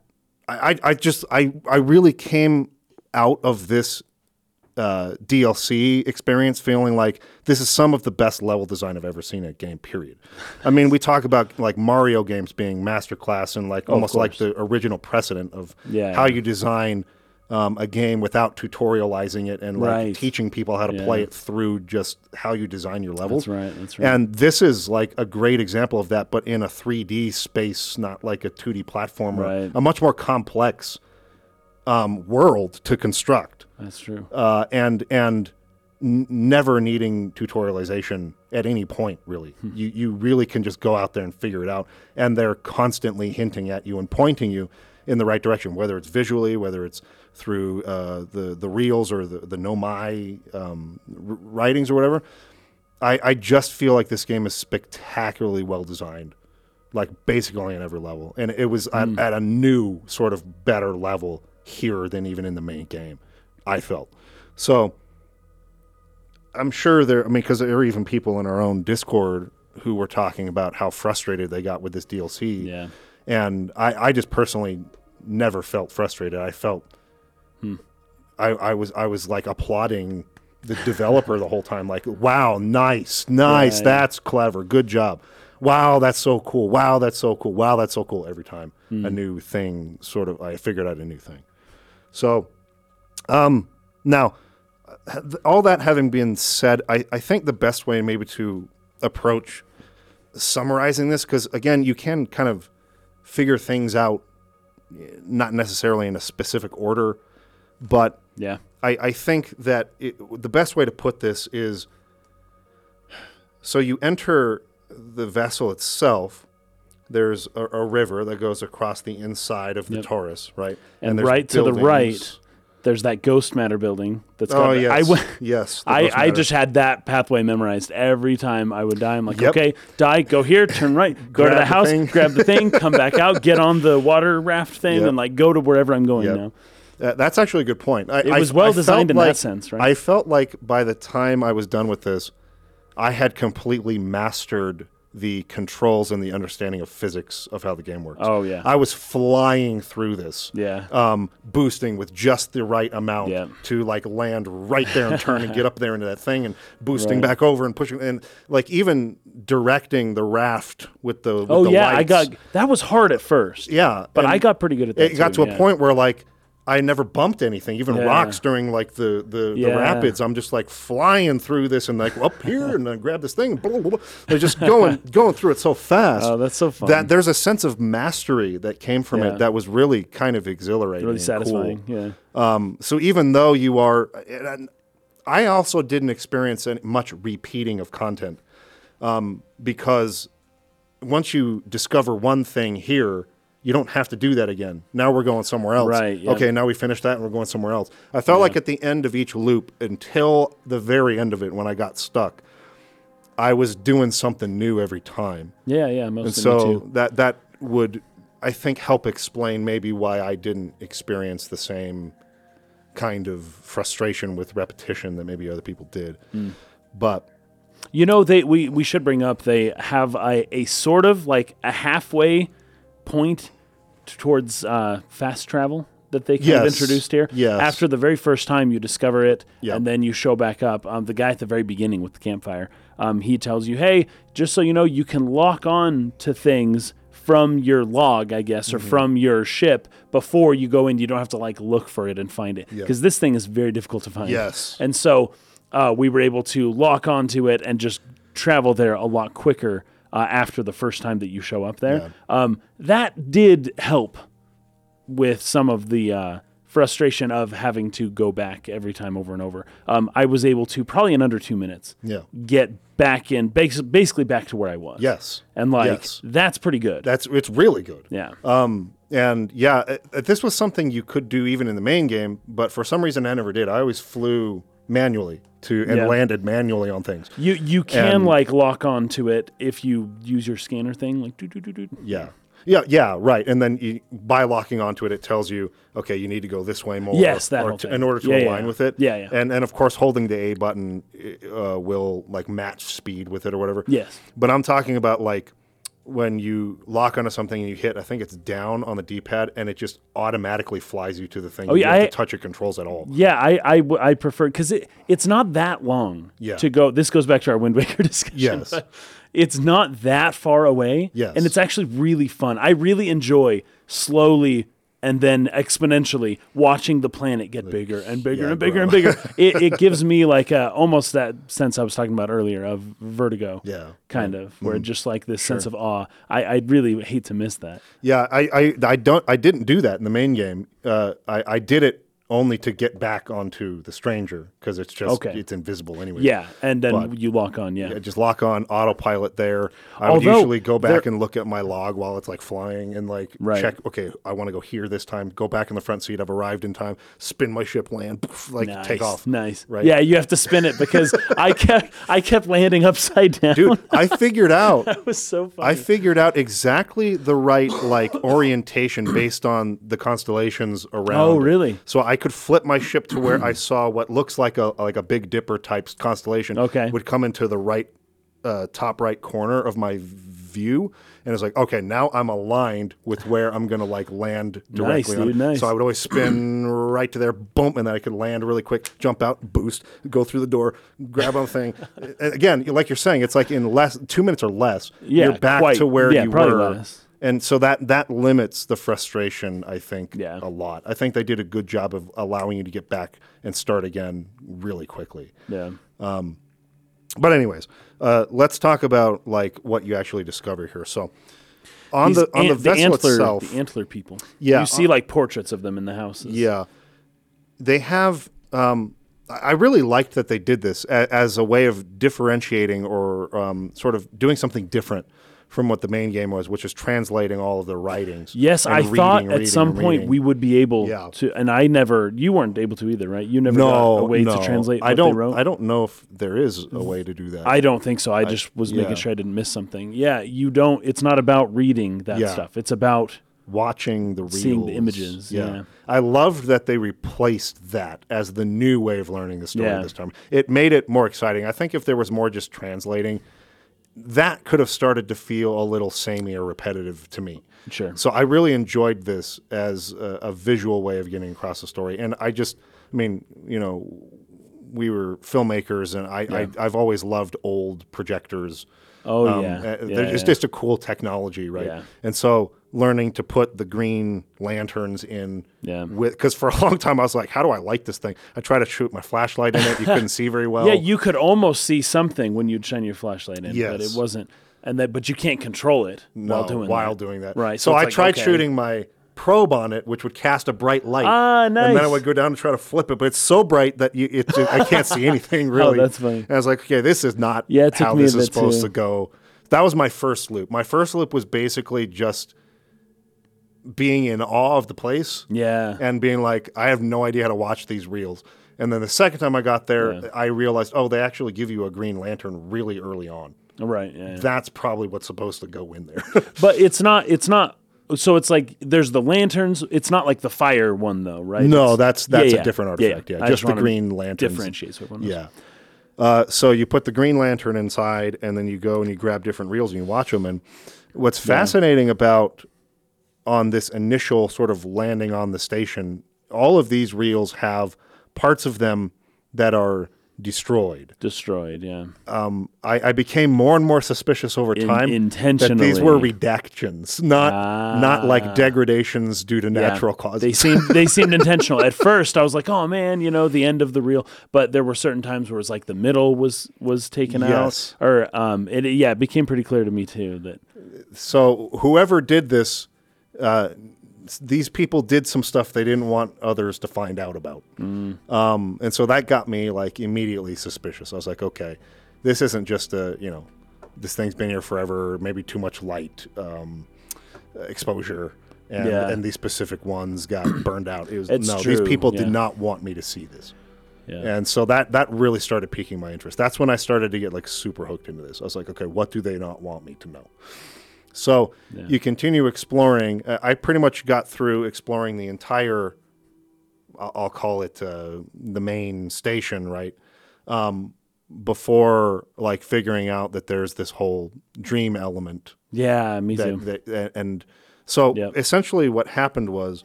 I, I, just I, I really came out of this uh, DLC experience feeling like this is some of the best level design I've ever seen in a game. Period. I mean, we talk about like Mario games being masterclass and like almost like the original precedent of Yeah. how you design um, a game without tutorializing it and like Right. teaching people how to play it through just how you design your levels. That's right. That's right. And this is like a great example of that, but in a 3D space, not like a 2D platformer, Right. a much more complex um, world to construct, That's true. uh, and and n- never needing tutorialization at any point. Really, Hmm. you you really can just go out there and figure it out, and they're constantly hinting at you and pointing you in the right direction, whether it's visually, whether it's through uh, the the reels or the the nomai um, r- writings or whatever. I, I just feel like this game is spectacularly well designed, like basically on every level, and it was at, at a new sort of better level here than even in the main game. I felt so. I'm sure there. I mean, because there are even people in our own Discord who were talking about how frustrated they got with this DLC. Yeah. And I, I just personally never felt frustrated. I felt I, I was I was like applauding the developer the whole time. Like, wow, nice, nice, that's clever, good job. Wow, that's so cool. Wow, that's so cool. Wow, that's so cool. Every time Hmm. a new thing, sort of, I figured out a new thing. So, um, now, all that having been said, I, I think the best way maybe to approach summarizing this, because again, you can kind of figure things out, eh, not necessarily in a specific order, but Yeah. I, I think that it, the best way to put this is so you enter the vessel itself. There's a, a river that goes across the inside of the Yep. torus, right? And, there's right to the right, there's that ghost matter building that's oh, got Oh yes, I yes. I, I just had that pathway memorized every time I would die. I'm like, Yep. okay, die, go here, turn right, go to the house, grab the thing, come back out, get on the water raft thing, Yep. and like go to wherever I'm going Yep. now. Uh, that's actually a good point. I, It I- was well I designed in that sense, right? I felt like by the time I was done with this, I had completely mastered the controls and the understanding of physics of how the game works. Oh, yeah. I was flying through this. Yeah. Um, boosting with just the right amount Yeah. to like land right there and turn and get up there into that thing and boosting Right. back over and pushing and like even directing the raft with the with oh the yeah, I got that was hard at first. yeah, but I got pretty good at that. it got too, to a point where like I never bumped anything, even Yeah. rocks during like the the, Yeah. the rapids. I'm just like flying through this and like up here and then grab this thing. Blah, blah, blah. They're just going going through it so fast. Oh, that's so fun. that there's a sense of mastery that came from Yeah. it that was really kind of exhilarating, really and cool. satisfying. Yeah. Um, so even though you are, and I also didn't experience any, much repeating of content um, because once you discover one thing here, you don't have to do that again. Now we're going somewhere else. Right, yeah. Okay, now we finished that and we're going somewhere else. I felt like at the end of each loop, until the very end of it, when I got stuck, I was doing something new every time. Yeah, yeah, And mostly me so that that would I think help explain maybe why I didn't experience the same kind of frustration with repetition that maybe other people did. Hmm. But You know, they we we should bring up they have a, a sort of like a halfway point towards uh, fast travel that they kind of introduced here. yes. After the very first time you discover it, Yep. and then you show back up. Um, the guy at the very beginning with the campfire, um, he tells you, "Hey, just so you know, you can lock on to things." From your log, I guess, Mm-hmm. or from your ship before you go in, you don't have to like look for it and find it because this thing is very difficult to find. Yes. And so uh, we were able to lock onto it and just travel there a lot quicker uh, after the first time that you show up there. Um, that did help with some of the uh, frustration of having to go back every time over and over. Um, I was able to probably in under two minutes yeah. get back in, bas- basically back to where I was. Yes. And like Yes. that's pretty good. That's it's really good. yeah. Um, and yeah, uh, uh, this was something you could do even in the main game, but for some reason I never did. I always flew manually to and Yeah. landed manually on things. you you can and- like lock on to it if you use your scanner thing like do do do do. Yeah. Yeah, yeah, right. And then you, by locking onto it, it tells you, okay, you need to go this way more. Yes, that or to- in order to Yeah, align yeah. with it. Yeah, yeah. And and of course, holding the A button uh, will like match speed with it or whatever. Yes. But I'm talking about like when you lock onto something and you hit, I think it's down on the D-pad, and it just automatically flies you to the thing. Oh, you yeah, don't have to touch your controls at all. Yeah, I I, w- I prefer because it it's not that long Yeah. to go. This goes back to our Wind Waker discussion. Yes. it's not that far away. Yes. and it's actually really fun. I really enjoy slowly and then exponentially watching the planet get bigger and bigger yeah, and bigger bro. and bigger. it, it gives me like a, almost that sense I was talking about earlier of vertigo. Yeah. Mm-hmm. kind of where just like this sense of awe. I I really hate to miss that. Yeah, I, I, I don't I didn't do that in the main game. Uh, I, I did it only to get back onto the stranger because it's just Okay. it's invisible anyway. Yeah, and then But- you lock on. Yeah. I just lock on autopilot there. I would usually go back there- and look at my log while it's like flying and like Right. check. Okay, I want to go here this time. Go back in the front seat. I've arrived in time. Spin my ship, land, poof, like Nice, take off. Nice. Right. Yeah, you have to spin it because I kept I kept landing upside down. Dude, I figured out. that was so funny. I figured out exactly the right like orientation based on the constellations around. Oh, it. really? So I could flip my ship to where I saw what looks like a like a Big Dipper type constellation. Okay. Would come into the right uh, top right corner of my view, and it's like, okay, now I'm aligned with where I'm gonna like land directly. on dude, nice. So I would always spin right to there, boom, and then I could land really quick, jump out, boost, go through the door, grab on the thing. And again, like you're saying, it's like in less two minutes or less, Yeah, you're back quite- to where yeah, you probably were. less. And so that that limits the frustration, I think, Yeah. a lot. I think they did a good job of allowing you to get back and start again really quickly. Yeah. But anyways, uh, let's talk about like what you actually discover here. So on These the on the ant- vessel antler, itself, the antler people. Yeah, you see like portraits of them in the houses. yeah, they have. Um, I I really liked that they did this as a way of differentiating or um, sort of doing something different from what the main game was, which is translating all of the writings. Yes, I thought reading, at reading, some point reading. we would be able Yeah. to, and I never. You weren't able to either, right? You never got a way no. to translate. I don't. I don't know if there is a way to do that. I don't think so. I just was yeah. making sure I didn't miss something. Yeah, you don't. It's not about reading that Yeah. stuff. It's about watching the reels. Seeing the images, yeah. I loved that they replaced that as the new way of learning the story Yeah. this time. It made it more exciting. I think if there was more just translating, that could have started to feel a little samey or repetitive to me. sure. So I really enjoyed this as a, a visual way of getting across the story. And I just, I mean, you know, we were filmmakers, and I, I I've always loved old projectors. Oh Um, yeah, uh, yeah, It's yeah. just a cool technology, right? Yeah. And so learning to put the green lanterns in Yeah. with because for a long time I was like, how do I light this thing? I tried to shoot my flashlight in it. You couldn't see very well. yeah. You could almost see something when you'd shine your flashlight in, but it wasn't. And that, but you can't control it no, while doing while that. doing that. Right, So, so I like, tried okay. shooting my probe on it, which would cast a bright light. Ah, nice. And then I would go down and try to flip it, but it's so bright that you, it, I can't see anything really. Oh, that's funny. And I was like, okay, this is not Yeah, how this is supposed too. to go. That was my first loop. My first loop was basically just being in awe of the place Yeah. and being like, I have no idea how to watch these reels. And then the second time I got there, Yeah. I realized, oh, they actually give you a green lantern really early on. right. Yeah. yeah. That's probably what's supposed to go in there. But it's not. It's not. So it's like there's the lanterns. It's not like the fire one though, right? no, It's- that's that's a different artifact. Yeah, I just the green lanterns. Differentiate so everyone knows. Yeah. Uh, so you put the green lantern inside, and then you go and you grab different reels and you watch them. And what's fascinating about on this initial sort of landing on the station, all of these reels have parts of them that are destroyed. Destroyed. Yeah. I, I became more and more suspicious over In- time that these were redactions, not not like Ah. degradations due to Yeah. natural causes. They seemed they seemed intentional. At first, I was like, "Oh man, you know, the end of the reel." But there were certain times where it was like the middle was was taken Yes. out, or um, it yeah, it became pretty clear to me too that So whoever did this, uh, these people did some stuff they didn't want others to find out about, um, and so that got me like immediately suspicious. I was like, okay, this isn't just a you know, this thing's been here forever. Maybe too much light um, exposure. And, Yeah. and these specific ones got burned out. It was It's no; these people yeah. did not want me to see this. yeah, And so that that really started piquing my interest. That's when I started to get like super hooked into this. I was like, okay, what do they not want me to know? So you continue exploring. Uh, I pretty much got through exploring the entire. I'll, I'll call it uh, the main station, right? Um, before like figuring out that there's this whole dream element yeah, me too. that, that and so Yep. essentially what happened was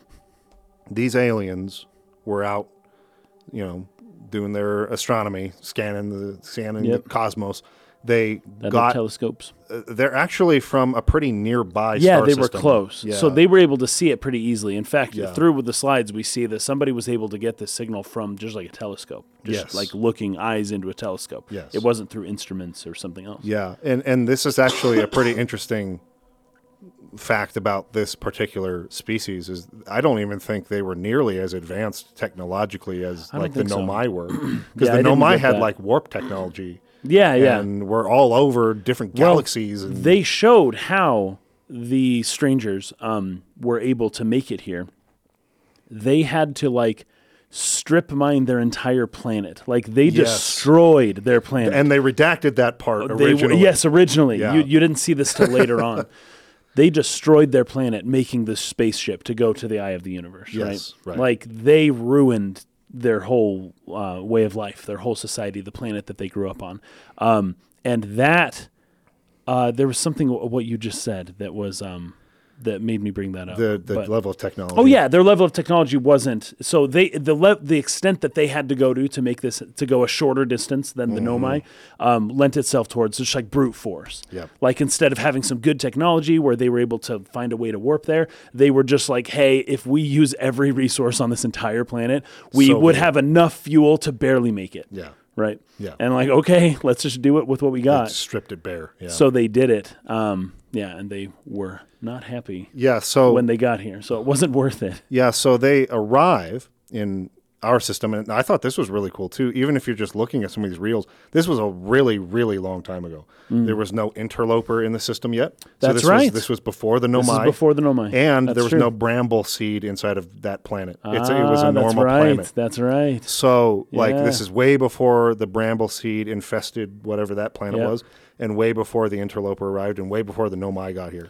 these aliens were out you know doing their astronomy scanning the scanning Yep. the cosmos they That got telescopes. uh, they're actually from a pretty nearby Yeah, they were close, yeah. so they were able to see it pretty easily. In fact, Yeah. through with the slides, we see that somebody was able to get this signal from just like a telescope, just Yes. like looking eyes into a telescope. Yes. it wasn't through instruments or something else. yeah and and this is actually a pretty interesting fact about this particular species is I don't even think they were nearly as advanced technologically as like the think so. Nomai were because Yeah, the Nomai had that. like warp technology yeah, yeah. and we're all over different Well, galaxies and they showed how the strangers um, were able to make it here. They had to like strip mine their entire planet. Like they Yes. destroyed their planet. and they redacted that part They yes, originally. Yeah. You, you didn't see this till later on. They destroyed their planet, making this spaceship to go to the eye of the universe. Yes, right? right. Like they ruined their whole uh, way of life, their whole society, the planet that they grew up on, um, and that Uh, there was something what you just said that was um, that made me bring that up. The the But- level of technology. Oh yeah, their level of technology wasn't so they the le- the extent that they had to go to to make this to go a shorter distance than the Nomai um, lent itself towards just like brute force. Yep. Like instead of having some good technology where they were able to find a way to warp there, they were just like, hey, if we use every resource on this entire planet, we So would it. have enough fuel to barely make it. Yeah. Right. Yeah. And like, okay, let's just do it with what we got. It stripped it bare. Yeah. So they did it. Um, yeah, and they were not happy yeah. So when they got here. So it wasn't worth it. Yeah, so they arrive in our system, and I thought this was really cool too. Even if you're just looking at some of these reels, this was a really, really long time ago. There was no interloper in the system yet. So Mm. That's this right. Was, this was before the Nomai. This is before the Nomai. and That's there was true. no bramble seed inside of that planet. It's, it was Ah, a normal that's right. planet. That's right. So, like, this is way before the bramble seed infested whatever that planet Yep. was, and way before the interloper arrived, and way before the Nomai got here.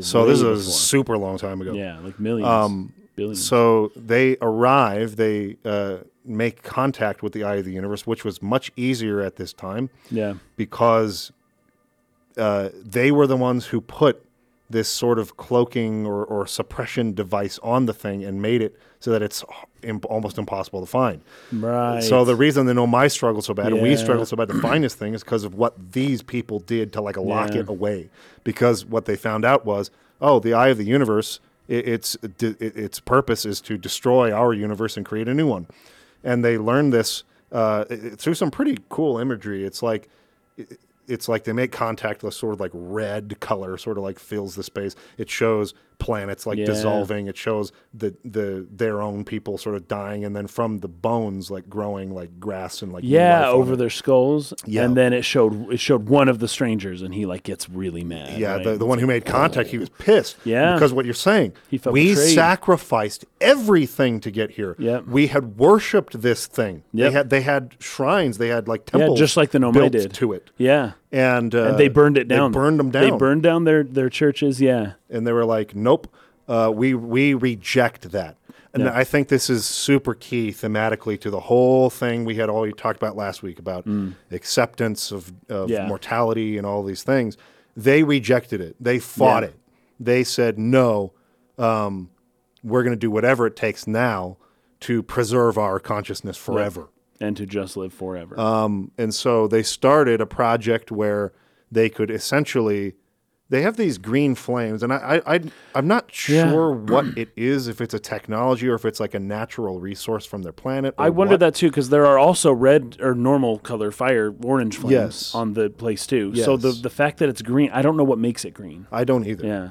So this is a before. super long time ago. Yeah, like millions, Um, billions. So they arrive, they uh, make contact with the eye of the universe, which was much easier at this time yeah, because uh, they were the ones who put this sort of cloaking or, or suppression device on the thing and made it so that it's imp- almost impossible to find. right. So the reason they Nomai struggle so bad and we Yeah. struggle so bad to find this thing is because of what these people did to like lock Yeah. it away. Because what they found out was, oh, the eye of the universe, it, its it, its purpose is to destroy our universe and create a new one. And they learned this uh, it- through some pretty cool imagery. It's like it- it's like they make contact with sort of like red color, sort of like fills the space. It shows planets like Yeah. dissolving. It shows the the their own people sort of dying, and then from the bones like growing like grass and like yeah, life over their skulls. Yeah. and then it showed it showed one of the strangers, and he like gets really mad. Yeah, right? the, the one who made contact, he was pissed. Yeah. Because what you're saying, He felt we betrayed. sacrificed everything to get here. Yeah, We had worshipped this thing. Yep. They had they had shrines, they had like yeah, temples just like the Nomai built did to it. Yeah, And, uh, and they burned it down. They burned them down. They burned down their their churches. Yeah, and they were like, "Nope, uh, we we reject that." And. I think this is super key thematically to the whole thing we had already talked about last week about acceptance of, of Mm. Yeah. mortality and all these things. They rejected it. They fought Yeah. it. They said, "No, um, we're going to do whatever it takes now to preserve our consciousness forever." And to just live forever. Um, and so they started a project where they could essentially they have these green flames and I, I, I i'm not Yeah. sure what it is if it's a technology or if it's like a natural resource from their planet I wonder what. that too because there are also red or normal color fire orange flames Yes. on the place too. So the the fact that it's green, I don't know what makes it green. i don't either Yeah,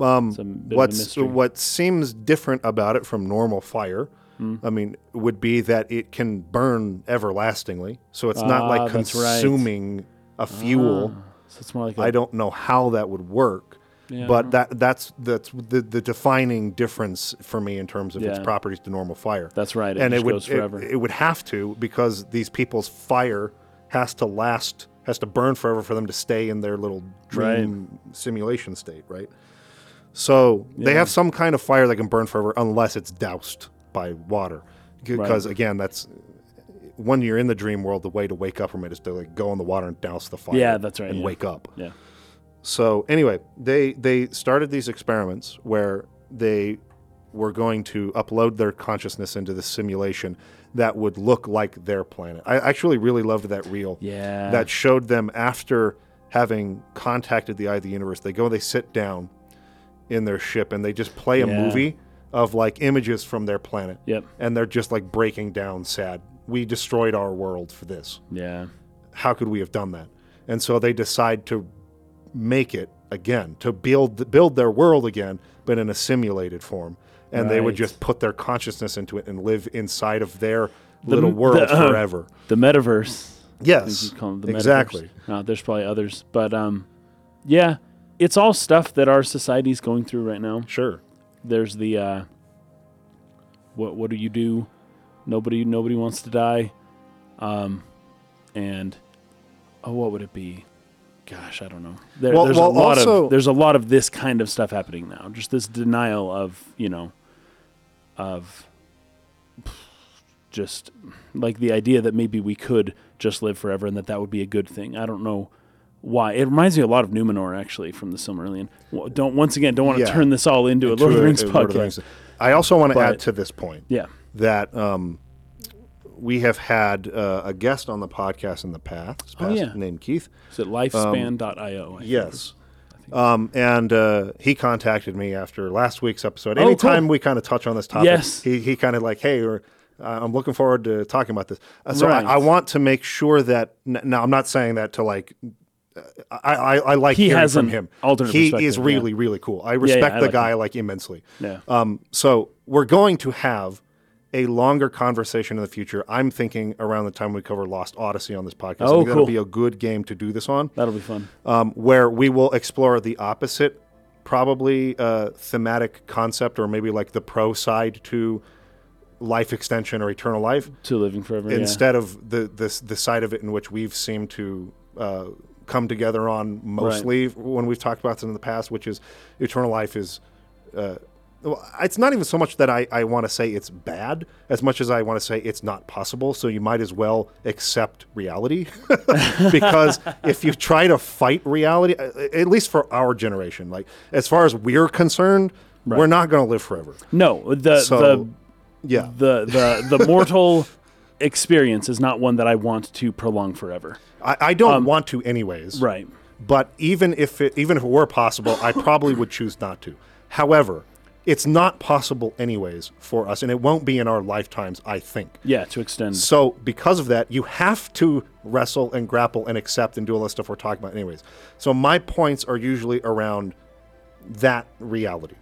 um, It's a bit of a what's what seems different about it from normal fire Hmm. i mean would be that it can burn everlastingly so it's not Ah, like that's right. consuming a fuel Ah, so it's more like I don't know how that would work, Yeah, but that that's that's the, the defining difference for me in terms of its properties to normal fire. That's right. It and just it would goes forever. It, it would have to because these people's fire has to last has to burn forever for them to stay in their little dream simulation state, right? So they have some kind of fire that can burn forever unless it's doused by water. Because again, that's when you're in the dream world, the way to wake up from it is to like go in the water and douse the fire. Yeah, that's right, And yeah. wake up. yeah. So anyway, they they started these experiments where they were going to upload their consciousness into this simulation that would look like their planet. I actually really loved that reel. Yeah. That showed them after having contacted the eye of the universe. They go, they sit down in their ship, and they just play a Yeah. movie of like images from their planet. Yep. And they're just like breaking down, sad. We destroyed our world for this Yeah. how could we have done that? And so they decide to make it again, to build build their world again, but in a simulated form. And they would Right. just put their consciousness into it and live inside of their little the- world uh, forever. The metaverse. Yes, call them the metaverse. exactly. Uh, there's probably others, but um, yeah, it's all stuff that our society's going through right now. Sure. There's the uh, what what do you do? Nobody nobody wants to die, um, and oh, what would it be? Gosh, I don't know. There, Well- there's well, a lot also- of there's a lot of this kind of stuff happening now. Just this denial of you know, of just like the idea that maybe we could just live forever and that that would be a good thing. I don't know why. It reminds me a lot of Numenor, actually, from the Silmarillion. Don't once again don't want to Yeah. turn this all into a Lord of the Rings a- a Lord of the podcast. I also want to add to this point Yeah. that um, we have had uh, a guest on the podcast in the past, Oh, yeah. named Keith. Is it lifespan.io? I think. Yes. Um, and uh, he contacted me after last week's episode. Oh, cool. Anytime we kind of touch on this topic, Yes. he, he kind of like, hey, or, uh, I'm looking forward to talking about this. Uh, so Right. I, I want to make sure that, n- now I'm not saying that to like, I, I, I like He hearing from him. alternate he is yeah. really, really cool. I respect I the like guy like immensely. Yeah. Um, so we're going to have a longer conversation in the future. I'm thinking around the time we cover Lost Odyssey on this podcast. I Oh, think that'll be a good game to do this on That'll be fun. um, where we will explore the opposite, probably uh, thematic concept, or maybe like the pro side to life extension or eternal life, To living forever. yeah. instead of the this the side of it in which we've seemed to uh, come together on mostly when we've talked about this in the past, which is eternal life is. Uh, well, it's not even so much that I, I want to say it's bad as much as I want to say it's not possible. So you might as well accept reality. because if you try to fight reality, uh, at least for our generation, like as far as we're concerned, we're not going to live forever. No, the So, yeah. the the the the mortal experience is not one that I want to prolong forever. I, I don't want to anyways. Um, Right. But even if it, even if it were possible, I probably would choose not to. However, it's not possible anyways for us, and it won't be in our lifetimes. I think. Yeah, to extend. So because of that, you have to wrestle and grapple and accept and do all the stuff we're talking about, anyways. So my points are usually around that reality.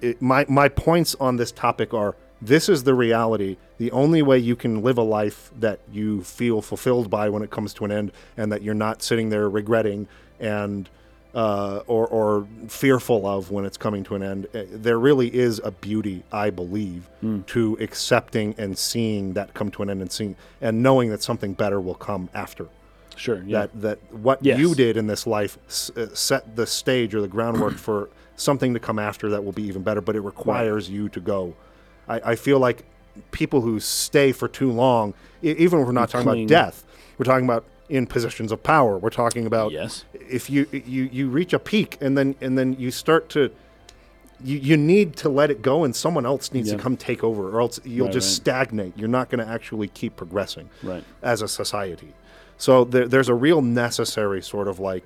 It, my my points on this topic are: this is the reality. The only way you can live a life that you feel fulfilled by when it comes to an end, and that you're not sitting there regretting and uh, or or fearful of when it's coming to an end. uh, There really is a beauty, I believe, to accepting and seeing that come to an end and seeing and knowing that something better will come after Sure. Yeah. that that what Yes. you did in this life s- uh, set the stage or the groundwork for something to come after that will be even better. But it requires you to go. I, I feel like people who stay for too long, even if we're not talking about death, we're talking about in positions of power. We're talking about Yes. if you you you reach a peak and then and then you start to. You, you need to let it go, and someone else needs Yeah. to come take over, or else you'll Right, just right. stagnate. You're not going to actually keep progressing Right. as a society. So there, there's a real necessary sort of like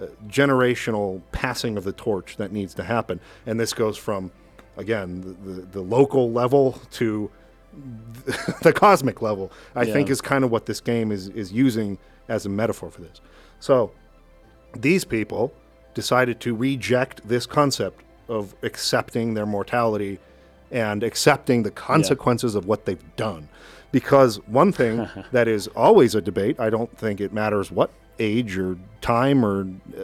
uh, generational passing of the torch that needs to happen, and this goes from again the, the, the local level to the cosmic level. I think is kind of what this game is is using as a metaphor for this. So these people decided to reject this concept of accepting their mortality and accepting the consequences of what they've done. Because one thing that is always a debate, I don't think it matters what age or time or uh,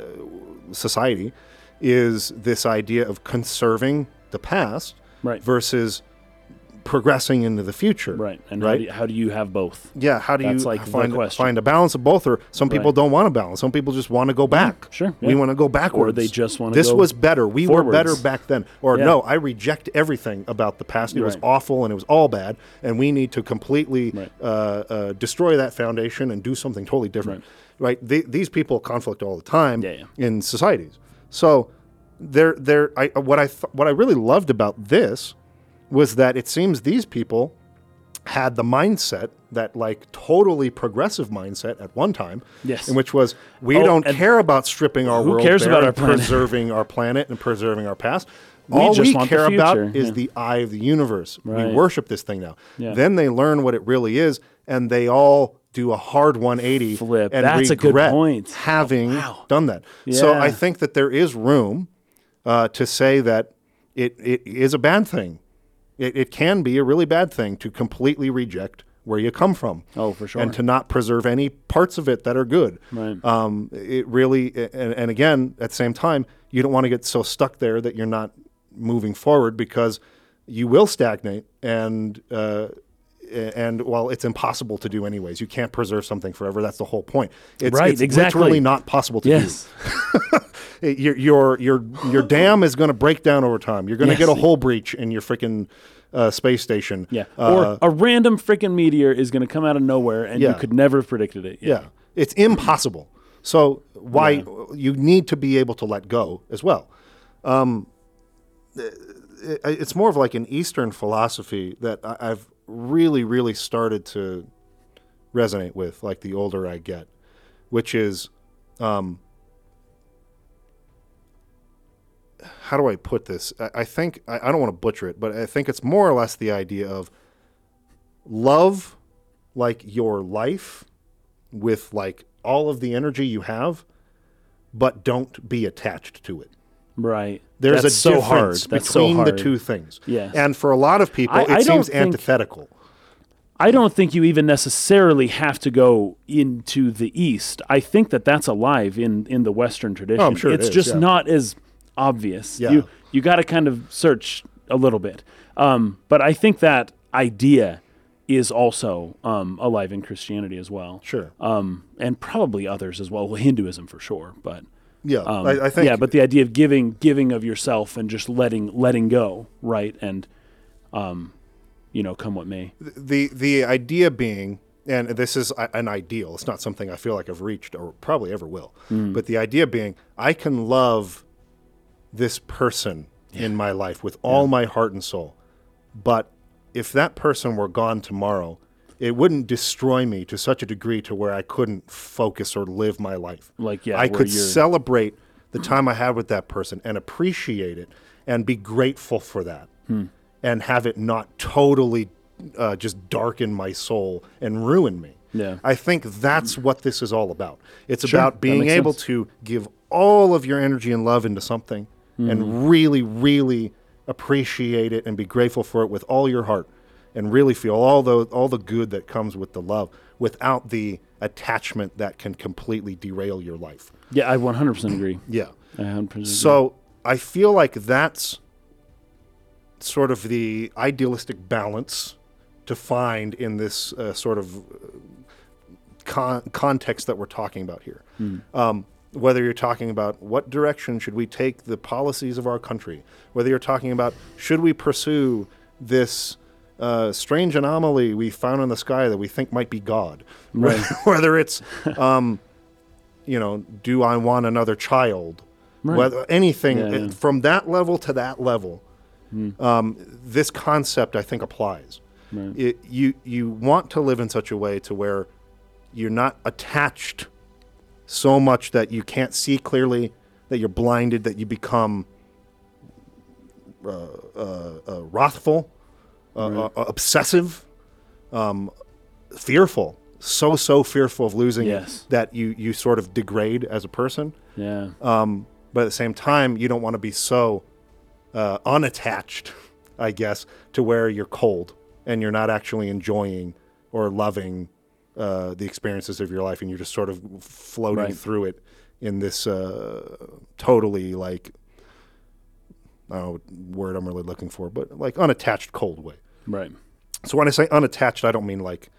society, is this idea of conserving the past Right. versus progressing into the future. Right. And How, right? do you, how do you have both? Yeah, how do That's you like find find a balance of both? Or some people Right. don't want to balance. Some people just want to go back. sure, we want to go backwards. they just wanna This go was better. We were better back then. Or Yeah. no, I reject everything about the past. It was awful and it was all bad, and we need to completely Right. uh, uh, destroy that foundation and do something totally different. Right? They, these people conflict all the time Yeah, yeah. in societies. So there, there. I what I th- what I really loved about this was that it seems these people had the mindset that like totally progressive mindset at one time Yes. in which was we Oh, don't care about stripping our who world cares about and our preserving our planet and preserving our past We all just we want the care about is yeah. the eye of the universe we worship this thing now Yeah. then they learn what it really is and they all do a hard 180 Flip. and That's a good regret point. having done that so i think that there is room uh, to say that it, it is a bad thing it, it can be a really bad thing to completely reject where you come from Oh, for sure. and to not preserve any parts of it that are good Right. um, it really and, and again at the same time you don't want to get so stuck there that you're not moving forward because you will stagnate and uh, and well it's impossible to do anyways you can't preserve something forever that's the whole point it's, Right, it's exactly. literally not possible to yes. do your your your your dam is going to break down over time you're going to Yes. get a hull breach in your freaking uh, space station Yeah. Uh, or a random freaking meteor is going to come out of nowhere and Yeah. you could never have predicted it. Yeah, it's impossible. So why you need to be able to let go as well. Um, it's more of like an Eastern philosophy that I've really, really started to resonate with, like the older I get, which is, um, how do I put this? I, I think I, I don't want to butcher it, but I think it's more or less the idea of love, like your life, with like all of the energy you have, but don't be attached to it. Right. There's That's a so difference hard. That's so between the two things. Yes. And for a lot of people, I- it I seems antithetical. I don't think you even necessarily have to go into the East. I think that that's alive in in the Western tradition. Oh, I'm sure it it's just yeah. not as obvious. Yeah. You you got to kind of search a little bit. Um, but I think that idea is also um, alive in Christianity as well. Sure. Um, and probably others as well. Well, Hinduism for sure, but yeah. um, I, I think. yeah. But the idea of giving giving of yourself and just letting letting go, right? And um, you know, come what may. the the idea being and this is an ideal it's not something i feel like i've reached or probably ever will but the idea being i can love this person in my life with all my heart and soul but if that person were gone tomorrow it wouldn't destroy me to such a degree to where i couldn't focus or live my life Like, yeah, i could you're- celebrate the time i had with that person and appreciate it and be grateful for that Hmm. and have it not totally uh, just darken my soul and ruin me. Yeah. I think that's what this is all about. It's Sure, about being able sense. to give all of your energy and love into something Mm-hmm. and really, really appreciate it and be grateful for it with all your heart and really feel all the all the good that comes with the love without the attachment that can completely derail your life. Yeah, I 100% agree. Yeah. I 100% agree. So I feel like that's sort of the idealistic balance to find in this uh, sort of uh, con- context that we're talking about here. Um, whether you're talking about what direction should we take the policies of our country, whether you're talking about should we pursue this uh, strange anomaly we found in the sky that we think might be God, Right. whether it's um, you know, do I want another child? Right. Whether anything Yeah, yeah. From that level to that level, um, this concept I think applies. Right. It, you you want to live in such a way to where you're not attached so much that you can't see clearly, that you're blinded, that you become uh, uh, uh, wrathful, uh, uh, obsessive, um, fearful, so so fearful of losing Yes. that you you sort of degrade as a person. yeah. Um, but at the same time, you don't want to be so uh, unattached, I guess, to where you're cold and you're not actually enjoying or loving uh, the experiences of your life, and you're just sort of floating Right. through it in this uh, totally like I don't know what word I'm really looking for, but like unattached, cold way. Right. So when I say unattached, I don't mean like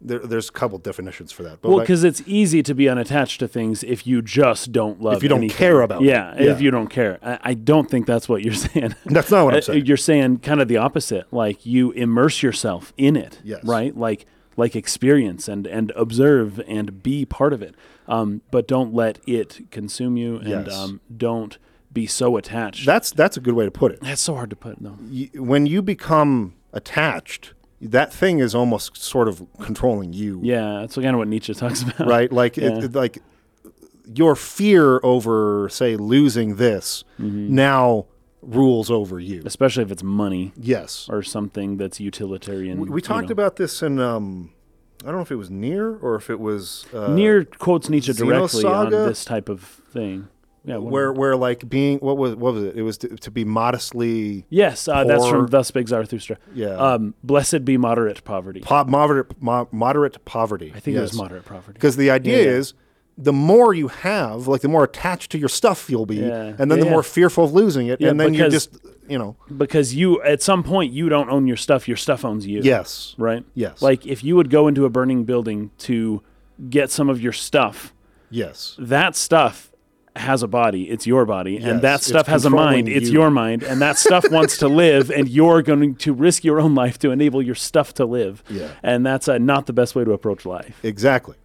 there, there's a couple definitions for that. But Well, because it's easy to be unattached to things if you just don't love. If you don't anything. care about it. Yeah, Yeah. if you don't care, I, I don't think that's what you're saying. that's not what I'm Uh, saying. You're saying kind of the opposite. Like you immerse yourself in it. Yes. Right. Like like experience and and observe and be part of it. Um, but don't let it consume you, and Yes. um, don't be so attached. That's that's a good way to put it. that's so hard to put though. y- when you become attached, that thing is almost sort of controlling you, Yeah, that's kind of what Nietzsche talks about. right? Like Yeah. it, it- like your fear over, say, losing this Mm-hmm. now rules over you. Especially if it's money Yes, or something that's utilitarian. we, we you talked know. about this in um, I don't know if it was near or if it was uh, Near quotes Nietzsche directly on this type of thing. Yeah, where where like being what was what was it? It was to, to be modestly yes, uh, that's from Thus Spake Zarathustra. yeah Um, blessed be moderate poverty. po- moderate mo- moderate poverty. I think it was moderate poverty. Because the idea Yeah, yeah. is the more you have, like the more attached to your stuff you'll be, Yeah. and then the more fearful of losing it, and then you're just, you know, Because you, at some point, you don't own your stuff. Your stuff owns you. yes, Right. yes, Like if you would go into a burning building to get some of your stuff, yes, that stuff has a body. It's your body, Yes, and that stuff has a mind. controlling It's your mind, and that stuff wants to live, and you're going to risk your own life to enable your stuff to live. Yeah. And that's uh, not the best way to approach life. exactly.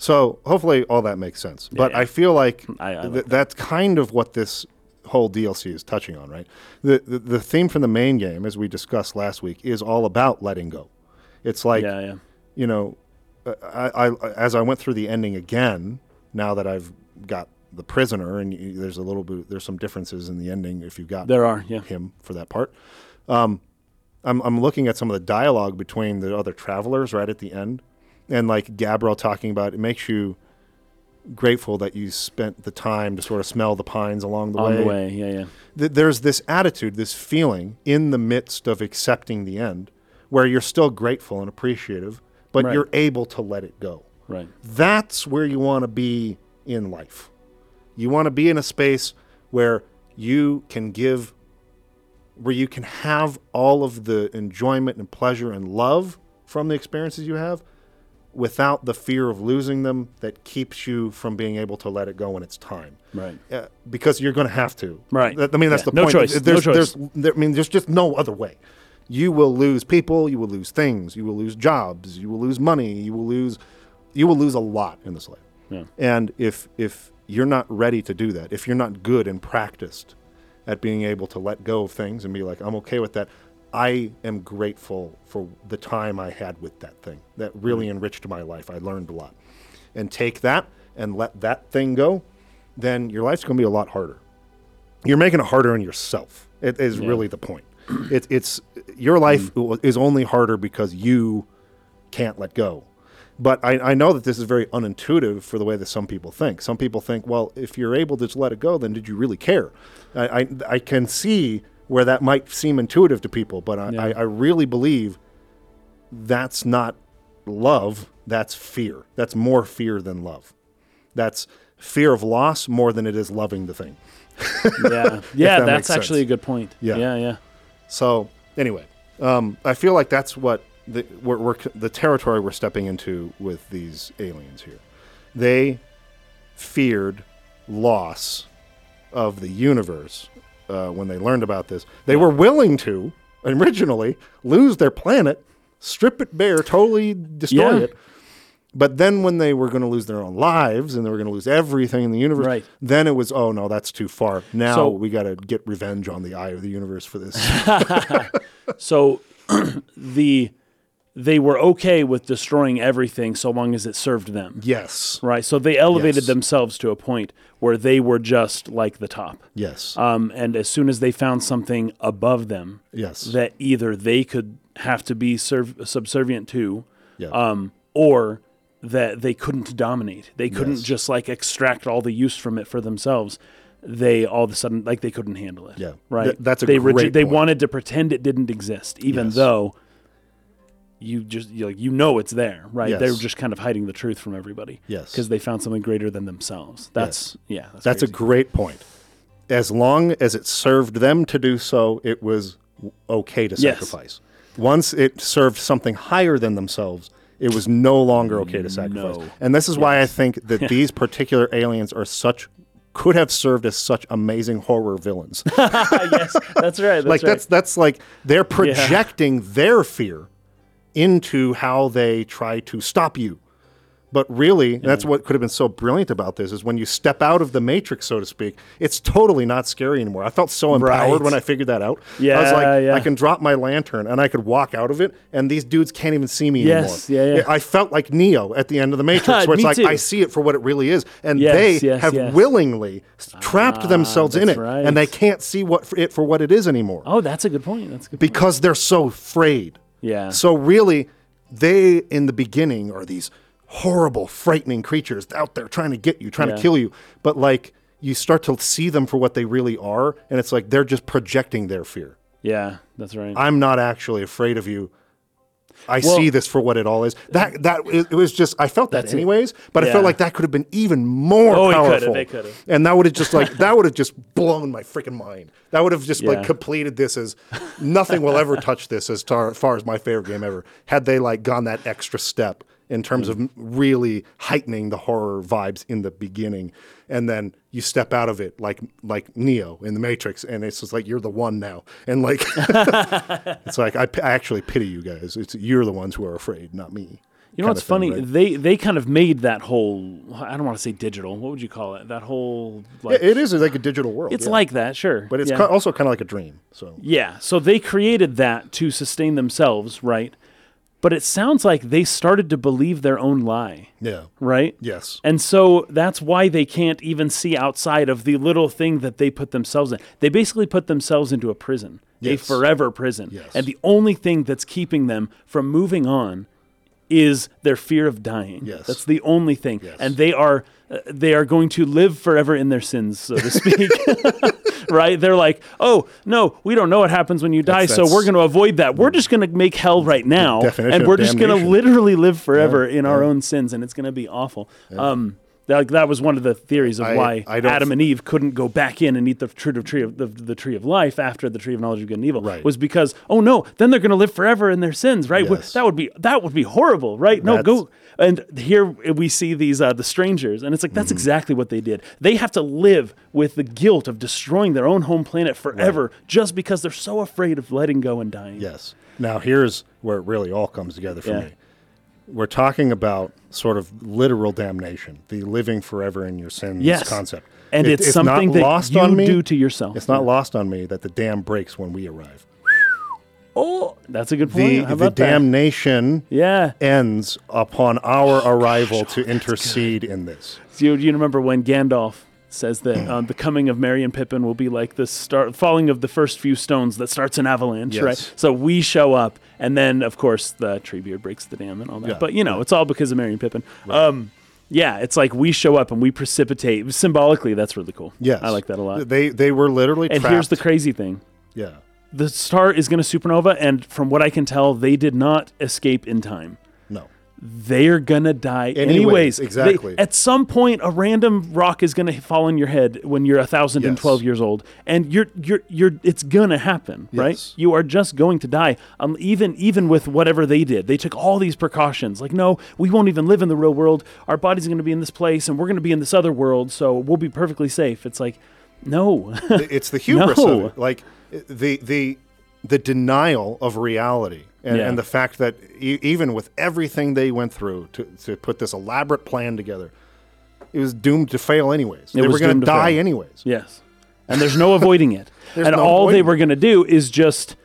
So hopefully all that makes sense. But yeah. I feel like I- I like th- that's kind of what this whole DLC is touching on, right? The, the the theme from the main game, as we discussed last week, is all about letting go. It's like yeah, yeah. you know, uh, I, I as I went through the ending again, now that I've got the prisoner, and y there's a little bit, there's some differences in the ending if you've got There are, yeah. him for that part. Um, I'm I'm looking at some of the dialogue between the other travelers right at the end, and like Gabbro talking about it makes you grateful that you spent the time to sort of smell the pines along the On way. the way, yeah, yeah. Th- there's this attitude, this feeling in the midst of accepting the end, where you're still grateful and appreciative, but Right. you're able to let it go. Right. That's where you want to be in life. You want to be in a space where you can give, where you can have all of the enjoyment and pleasure and love from the experiences you have without the fear of losing them that keeps you from being able to let it go when it's time. Right. Uh, because you're going to have to. Right. I mean, that's Yeah. the No point. choice. No There's, choice. There's, there, I mean, there's just no other way. You will lose people. You will lose things. You will lose jobs. You will lose money. You will lose. You will lose a lot in this life. Yeah. And if if you're not ready to do that, if you're not good and practiced at being able to let go of things and be like, I'm okay with that. I am grateful for the time I had with that thing. That really Mm-hmm. enriched my life. I learned a lot. And take that and let that thing go, then your life's going to be a lot harder. You're making it harder on yourself. It is Yeah. really the point. It, it's your life Mm. is only harder because you can't let go. But I, I know that this is very unintuitive for the way that some people think. Some people think, well, if you're able to just let it go, then did you really care? I, I, I can see where that might seem intuitive to people, but I, Yeah. I, I really believe that's not love, that's fear. That's more fear than love. That's fear of loss more than it is loving the thing. Yeah. Yeah, that that's actually a good point. Yeah. Yeah, yeah. So anyway, um, I feel like that's what the, we're, we're, the territory we're stepping into with these aliens here. They feared loss of the universe uh, when they learned about this. They were willing to originally lose their planet, strip it bare, totally destroy Yeah. it. But then when they were going to lose their own lives and they were going to lose everything in the universe, Right. then it was, oh no, that's too far. Now So- we got to get revenge on the eye of the universe for this. So the they were okay with destroying everything so long as it served them. yes. Right. So they elevated Yes. themselves to a point where they were just like the top. Yes. Um, and as soon as they found something above them yes. that either they could have to be serv- subservient to, yeah. um, or that they couldn't dominate, they couldn't Yes. just like extract all the use from it for themselves. They all of a sudden like they couldn't handle it. Yeah. Right. Th- that's a they great They point. wanted to pretend it didn't exist, even Yes. though you just you like you know it's there, right? Yes. They're just kind of hiding the truth from everybody. Yes. Because they found something greater than themselves. That's yeah. That's, That's a great point. As long as it served them to do so, it was okay to sacrifice. Yes. Once it served something higher than themselves, it was no longer okay to sacrifice. No. And this is why I think that these particular aliens are such could have served as such amazing horror villains. yes, that's right. That's like right. that's that's like they're projecting their fear into how they try to stop you. But really, that's what could have been so brilliant about this is when you step out of the matrix, so to speak, it's totally not scary anymore. I felt so empowered Right. when I figured that out. Yeah, I was like, yeah. I can drop my lantern and I could walk out of it, and these dudes can't even see me Yes, anymore. yeah, yeah. I felt like Neo at the end of the Matrix, where it's like too. I see it for what it really is, and Yes, they yes, have yes. willingly trapped ah, themselves in it, right. and they can't see what it for what it is anymore oh, that's a good point. That's a good. because they're so afraid. Yeah. So really, they in the beginning are these horrible, frightening creatures out there trying to get you, trying Yeah. to kill you. But like you start to see them for what they really are, and it's like they're just projecting their fear. yeah, that's right. I'm not actually afraid of you. I Well- see this for what it all is. That that it, was just I felt that anyways, but I felt like that could have been even more Oh, powerful. it could've. And that would have just like that would have just blown my freaking mind. That would have just like completed this as nothing will ever touch this as tar, far as my favorite game ever. Had they like gone that extra step in terms Mm. of really heightening the horror vibes in the beginning, and then you step out of it like like Neo in the Matrix, and it's just like you're the one now, and like it's like I actually pity you guys. It's you're the ones who are afraid, not me. You know what's thing, funny? right? They they kind of made that whole. I don't want to say digital. What would you call it? That whole. Like, Yeah, it is like a digital world. It's yeah. like that, sure, but it's yeah. also kind of like a dream. So Yeah, so they created that to sustain themselves, right? But it sounds like they started to believe their own lie, yeah, right? yes, And so that's why they can't even see outside of the little thing that they put themselves in. They basically put themselves into a prison, a forever prison. Yes. And the only thing that's keeping them from moving on is their fear of dying. Yes. That's the only thing. Yes. And they are uh, they are going to live forever in their sins, so to speak. right? They're like, "Oh, no, we don't know what happens when you die, That's- so we're going to avoid that. We're just going to make hell right now, and we're just going to literally live forever in our own sins, and it's going to be awful." Um, that, that was one of the theories of I- why I Adam and Eve couldn't go back in and eat the tree of tree of the, the tree of life after the tree of knowledge of good and evil. Right. Was because oh no, then they're going to live forever in their sins, right? Yes. That would be that would be horrible, right? No, That's- go and here we see these uh, the strangers, and it's like Mm-hmm. that's exactly what they did. They have to live with the guilt of destroying their own home planet forever, just because they're so afraid of letting go and dying. yes. Now here's where it really all comes together for Yeah. me. We're talking about sort of literal damnation, the living forever in your sins Yes. concept. and It- it's, something not that lost you on me. do to yourself. It's not lost on me that the dam breaks when we arrive. oh, that's a good point. The, the damnation Yeah. ends upon our oh, arrival to oh, intercede in this. Do you, do you remember when Gandalf says that uh, the coming of Merry and Pippin will be like the start falling of the first few stones that starts an avalanche, Yes. right? So we show up, and then of course the Treebeard breaks the dam and all that. Yeah, but you know, it's all because of Merry and Pippin. Um, yeah, it's like we show up and we precipitate symbolically. That's really cool. Yeah, I like that a lot. They they were literally And trapped. here's the crazy thing: yeah. the star is going to supernova, and from what I can tell, they did not escape in time No. they're gonna die Anyways, anyways. They- exactly. at some point, a random rock is gonna fall on your head when you're thousand and Yes. twelve years old, and you're you're you're. It's gonna happen, right? You are just going to die. Um, even even with whatever they did, they took all these precautions. Like, no, we won't even live in the real world. Our body's gonna be in this place, and we're gonna be in this other world, so we'll be perfectly safe. It's like, no, it's the hubris No. Like the the the denial of reality and, Yeah. and the fact that e- even with everything they went through to, to put this elaborate plan together, it was doomed to fail anyways. they were going to die fail. anyways. Yes. And there's no avoiding it. There's and no all they were going to do is just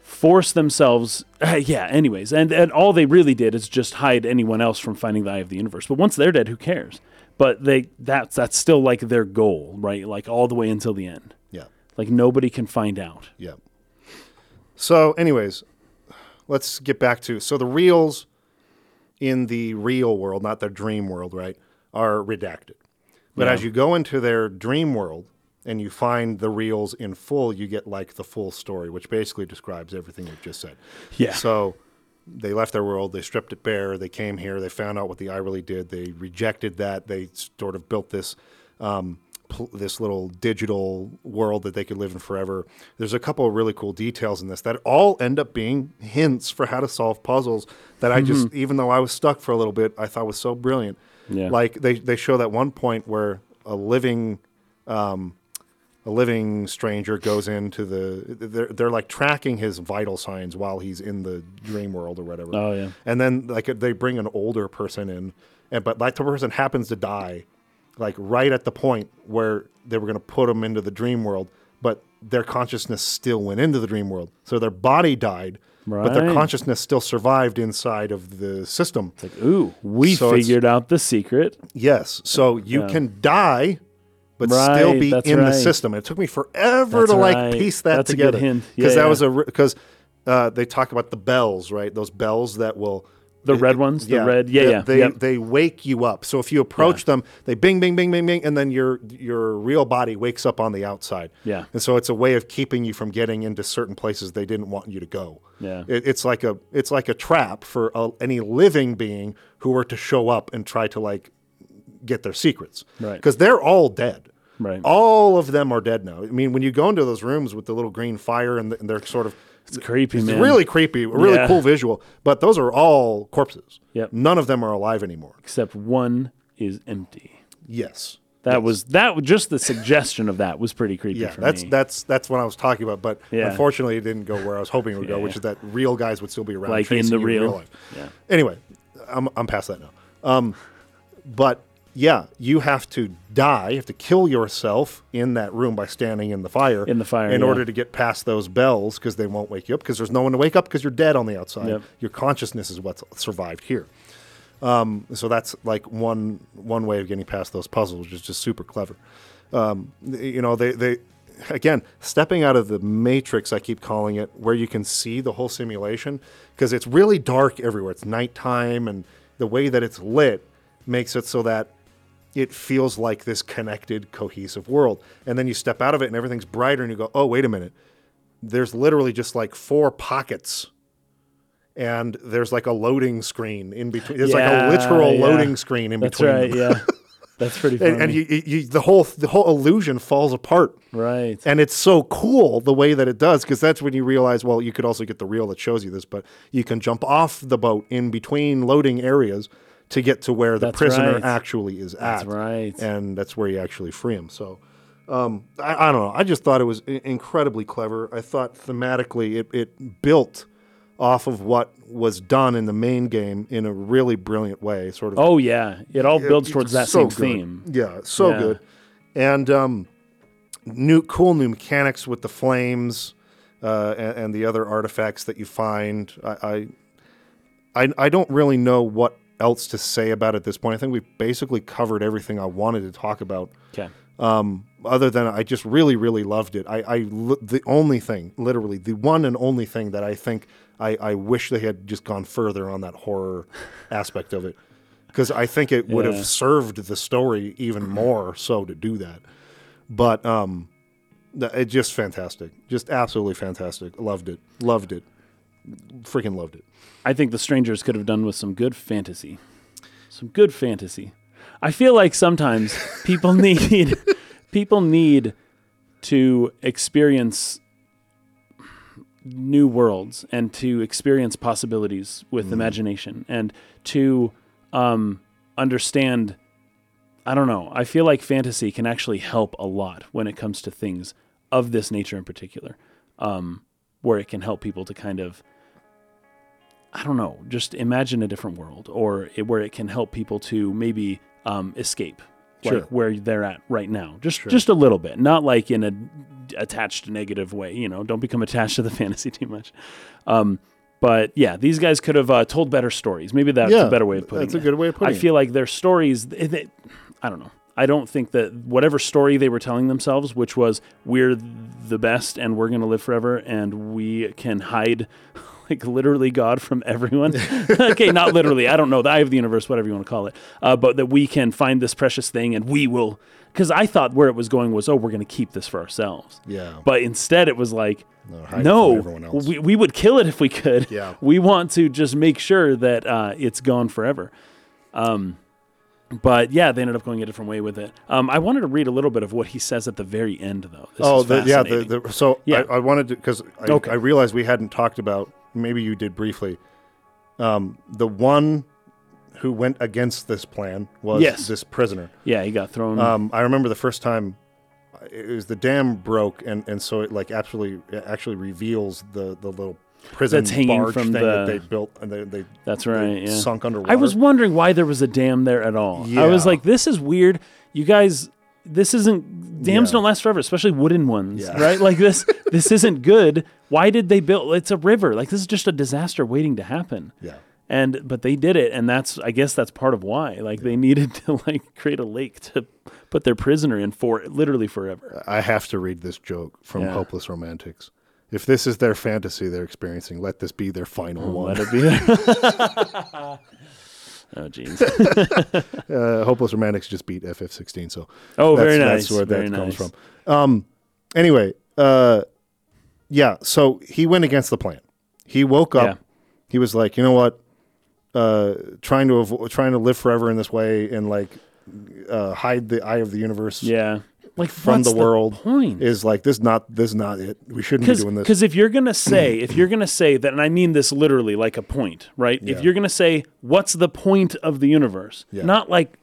force themselves. yeah, anyways. And, and all they really did is just hide anyone else from finding the eye of the universe. But once they're dead, who cares? But they that's that's still like their goal, right? Like all the way until the end. Yeah, Like nobody can find out. yeah. So, anyways, let's get back to so the reels in the real world, not their dream world, right, are redacted. But Yeah. as you go into their dream world and you find the reels in full, you get like the full story, which basically describes everything we've just said. Yeah. So they left their world, they stripped it bare, they came here, they found out what the eye really did, they rejected that, they sort of built this um, this little digital world that they could live in forever. There's a couple of really cool details in this that all end up being hints for how to solve puzzles that I just, even though I was stuck for a little bit, I thought was so brilliant. Yeah. Like they, they show that one point where a living um, a living stranger goes into the they're, they're like tracking his vital signs while he's in the dream world or whatever. Oh, yeah. And then like they bring an older person in, and but like the person happens to die, like right at the point where they were going to put him into the dream world, but their consciousness still went into the dream world. So their body died, but their consciousness still survived inside of the system. Like, ooh, we So figured out the secret. Yes. So you Yeah. can die, but still be in the system. It took me forever That's to like piece that That's a good together. hint. Because Yeah, that was a because uh, they talk about the bells, right? Those bells that will. The red ones? The red- yeah, they, yeah, They yep. they wake you up. So if you approach them, they bing, bing, bing, bing, bing, and then your your real body wakes up on the outside. Yeah. And so it's a way of keeping you from getting into certain places they didn't want you to go. Yeah. It, it's like a it's like a trap for a, any living being who were to show up and try to like get their secrets. Right. Because they're all dead. Right. All of them are dead now. I mean, when you go into those rooms with the little green fire and, and they're sort of It's creepy, it's man. really creepy, a really Yeah. cool visual. But those are all corpses. Yep. None of them are alive anymore. Except one is empty. Yes. That was that. Just the suggestion of that was pretty creepy Yeah, for that's me. that's that's what I was talking about. But Yeah. unfortunately, it didn't go where I was hoping it would go, Yeah. which is that real guys would still be around, Like in the real. real life. Yeah. Anyway, I'm I'm past that now. Um, but yeah, you have to die. You have to kill yourself in that room by standing in the fire. In the fire, in yeah. order to get past those bells because they won't wake you up because there's no one to wake up because you're dead on the outside. Yep. Your consciousness is what's survived here. Um, so that's like one one way of getting past those puzzles, which is just super clever. Um, you know, they they again stepping out of the matrix. I keep calling it where you can see the whole simulation because it's really dark everywhere. It's nighttime, and the way that it's lit makes it so that it feels like this connected, cohesive world. And then you step out of it, and everything's brighter, and you go, "Oh, wait a minute." There's literally just like four pockets and there's like a loading screen in between. There's like a literal yeah. loading screen in That's between. right. Yeah, that's pretty funny. and, and you, you, the whole the whole illusion falls apart. right. And it's so cool the way that it does because that's when you realize, well, you could also get the reel that shows you this, but you can jump off the boat in between loading areas to get to where the That's prisoner right. actually is That's at. right. And that's where you actually free him. So um, I, I don't know. I just thought it was i- incredibly clever. I thought thematically it, it built off of what was done in the main game in a really brilliant way. Sort of Oh yeah, it all builds it's towards that so same good. theme. Yeah, so Yeah. good. And um, new, cool new mechanics with the flames uh, and, and the other artifacts that you find. I, I, I, I don't really know what else to say about it at this point. I think we've basically covered everything I wanted to talk about. Okay. Um, other than I just really, really loved it. I, I li- the only thing, literally, the one and only thing that I think I, I wish they had just gone further on that horror aspect of it, because I think it would Yeah. have served the story even more so to do that. But um, th- it just fantastic, just absolutely fantastic. Loved it, loved it, freaking loved it. I think the strangers could have done with some good fantasy. Some good fantasy. I feel like sometimes people need people need to experience new worlds and to experience possibilities with imagination and to um, understand I don't know. I feel like fantasy can actually help a lot when it comes to things of this nature in particular, um, where it can help people to kind of I don't know, just imagine a different world, or it, where it can help people to maybe um, escape, Sure. like where they're at right now, just just a little bit, not like in a attached negative way. You know, don't become attached to the fantasy too much. Um, but yeah, these guys could have uh, told better stories. Maybe that's Yeah, a better way of putting that's it. That's a good way of putting I it. I feel like their stories. They, they, I don't know. I don't think that whatever story they were telling themselves, which was we're the best and we're going to live forever and we can hide like literally God from everyone. okay, not literally. I don't know. The eye of the universe, whatever you want to call it. Uh, but that we can find this precious thing and we will. Because I thought where it was going was, oh, we're going to keep this for ourselves. Yeah. But instead, it was like, No, hide it from no, we, we would kill it if we could. Yeah. We want to just make sure that uh, it's gone forever. Um, but yeah, they ended up going a different way with it. Um, I wanted to read a little bit of what he says at the very end, though. This oh, is the, yeah. The, the, so Yeah. I, I wanted to because I, Okay. I realized we hadn't talked about. Maybe you did briefly. Um, the one who went against this plan was Yes. this prisoner. yeah, he got thrown. Um, I remember the first time it was the dam broke, and, and so it like actually it actually reveals the the little prison That's hanging barge from thing that the- they built and they they, That's they right. Yeah. sunk underwater. I was wondering why there was a dam there at all. I was Yeah. like, this is weird. You guys, this isn't dams Yeah. don't last forever, especially wooden ones, Yeah. right? Like this, this isn't good. Why did they build? It's a river. Like this is just a disaster waiting to happen. yeah. And but they did it, and that's I guess that's part of why. Like they needed to like create a lake to put their prisoner in for literally forever. I have to read this joke from Yeah. Hopeless Romantics. If this is their fantasy they're experiencing, let this be their final one. Let it be oh jeez. uh, Hopeless Romantics just beat FF16, so Oh, that's, very nice. That's where very that comes from. Um, anyway, uh, yeah. So he went against the plan. He woke up. Yeah. He was like, you know what? Uh, trying to avoid, trying to live forever in this way and like uh, hide the eye of the universe Yeah. Like from what's the world point? is like this. Not this. Not it. We shouldn't be doing this. Because if you're gonna say, if you're gonna say that, and I mean this literally like a point, right? Yeah. If you're gonna say, what's the point of the universe? Yeah. Not like,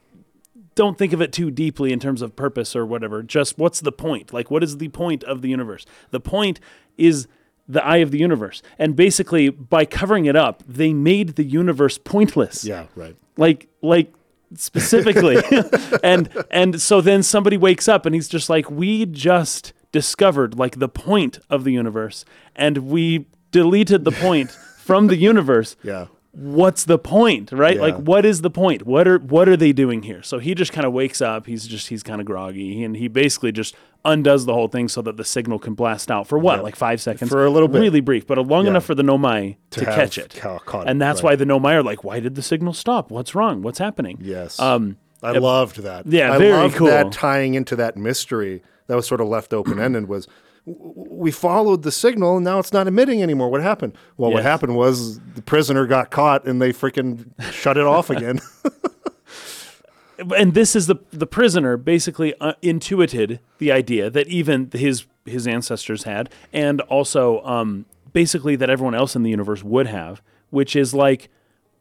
don't think of it too deeply in terms of purpose or whatever. Just what's the point? Like, what is the point of the universe? The point is the eye of the universe. And basically, by covering it up, they made the universe pointless. Yeah, right. Like, like specifically. and and so then somebody wakes up and he's just like, we just discovered like the point of the universe, and we deleted the point from the universe Yeah. What's the point right Yeah. like what is the point what are what are they doing here so he just kind of wakes up he's just he's kind of groggy and he basically just undoes the whole thing so that the signal can blast out for what Yeah. like five seconds For a little bit. really brief but long Yeah. enough for the nomai to, have catch it ca- it, and that's right. why the nomai are like why did the signal stop what's wrong what's happening Yes. um I loved that. Yeah, I very loved cool. that tying into that mystery that was sort of left open ended was we followed the signal and now it's not emitting anymore. What happened? Well, what happened was the prisoner got caught and they freaking shut it off again. and this is the the prisoner basically uh, intuited the idea that even his his ancestors had, and also um, basically that everyone else in the universe would have, which is like,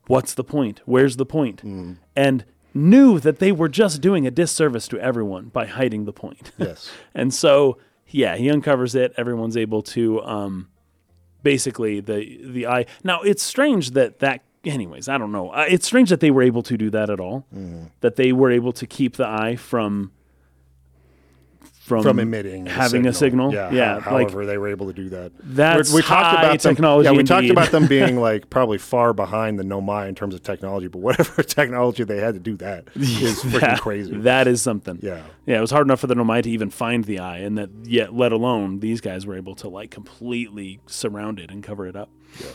what's the point? Where's the point? And knew that they were just doing a disservice to everyone by hiding the point. yes. And so, yeah, he uncovers it. Everyone's able to, um, basically the the eye. Now it's strange that that. Anyways, I don't know. Uh, it's strange that they were able to do that at all. That they were able to keep the eye from from, From emitting having a signal. Yeah. yeah how- like however, they were able to do that. That's we talked high about them, technology Yeah, we talked about them being like probably far behind the Nomai in terms of technology, but whatever technology they had to do that is freaking that, crazy. That is something. Yeah. Yeah, it was hard enough for the Nomai to even find the eye, and that yet, let alone these guys were able to like completely surround it and cover it up. Yeah.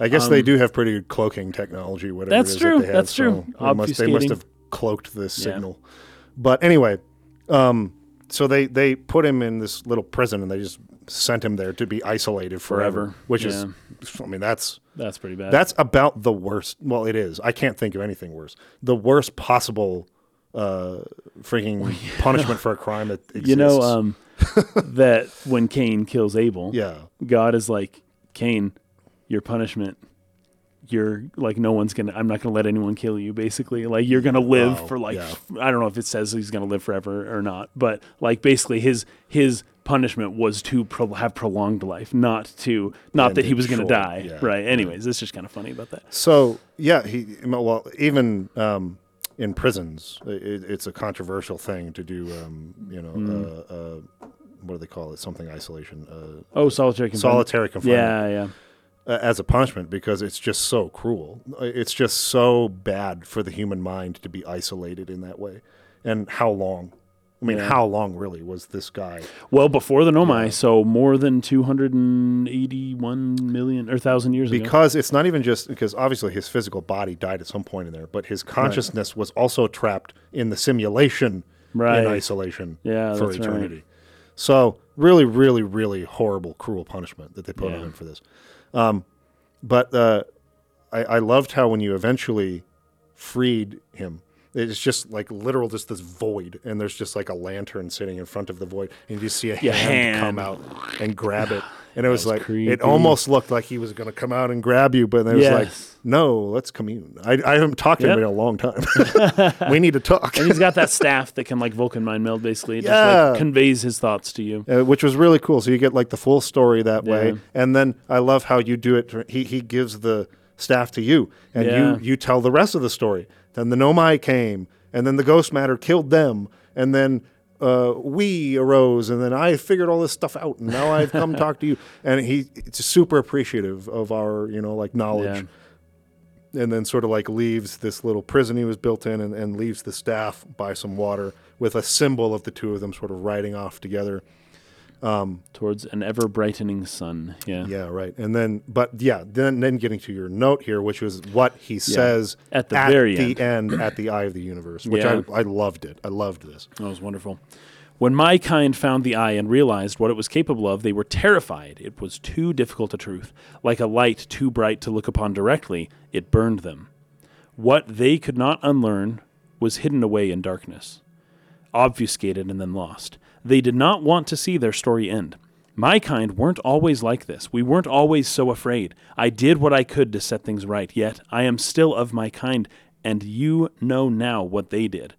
I guess they do have pretty good cloaking technology, whatever Um, That's true, that have. that's true. So they must, they must have cloaked this signal. But anyway, um, so they, they put him in this little prison and they just sent him there to be isolated forever, Forever, which yeah. is, I mean, that's That's pretty bad. that's about the worst. Well, it is. I can't think of anything worse. The worst possible uh, freaking punishment for a crime that exists. you know um, that when Cain kills Abel, yeah. God is like, Cain, your punishment. You're like no one's gonna. I'm not gonna let anyone kill you. Basically, like you're gonna live Wow, for like yeah. I don't know if it says he's gonna live forever or not, but like basically his his punishment was to pro- have prolonged life, not to not And that he was gonna die. yeah, right. Anyways, it's just kind of funny about that. So yeah, he well even um, in prisons, it, it's a controversial thing to do. Um, you know, Hmm. uh, uh, what do they call it? Something isolation, uh, Oh, solitary confinement. solitary confinement, Yeah, yeah. Uh, as a punishment because it's just so cruel. It's just so bad for the human mind to be isolated in that way. And how long? I mean, Yeah. how long really was this guy? Well, before the Nomai, so more than 281 million or thousand years ago. Because it's not even just because obviously his physical body died at some point in there, but his consciousness was also trapped in the simulation Right. in isolation Yeah, for that's right. eternity. So really, really, really horrible, cruel punishment that they put on him for this. Um, but uh, I, I loved how when you eventually freed him, it's just like literal, just this void, and there's just like a lantern sitting in front of the void, and you see a hand, hand. come out and grab it, and it was, like creepy. it almost looked like he was going to come out and grab you, but then it was like, no, let's commune. I, I haven't talked to him in a long time. we need to talk. and he's got that staff that can like Vulcan mind meld basically. It just like conveys his thoughts to you. uh, which was really cool. So you get like the full story that Yeah. way, and then I love how you do it. He he gives the staff to you, and Yeah. you you tell the rest of the story. Then the Nomai came, and then the ghost matter killed them, and then uh, we arose, and then I figured all this stuff out, and now I've come talk to you. And he it's super appreciative of our you know like knowledge. And then sort of like leaves this little prison he was built in, and, and leaves the staff by some water with a symbol of the two of them sort of riding off together. Um, Towards an ever brightening sun. Yeah. Yeah, right. And then, but yeah, then then getting to your note here, which was what he says At the very end. at the eye of the universe, which Yeah. I, I loved it. I loved this. That was wonderful. When my kind found the eye and realized what it was capable of, they were terrified. It was too difficult a truth. Like a light too bright to look upon directly, it burned them. What they could not unlearn was hidden away in darkness, obfuscated and then lost. They did not want to see their story end. My kind weren't always like this. We weren't always so afraid. I did what I could to set things right, yet I am still of my kind, and you know now what they did.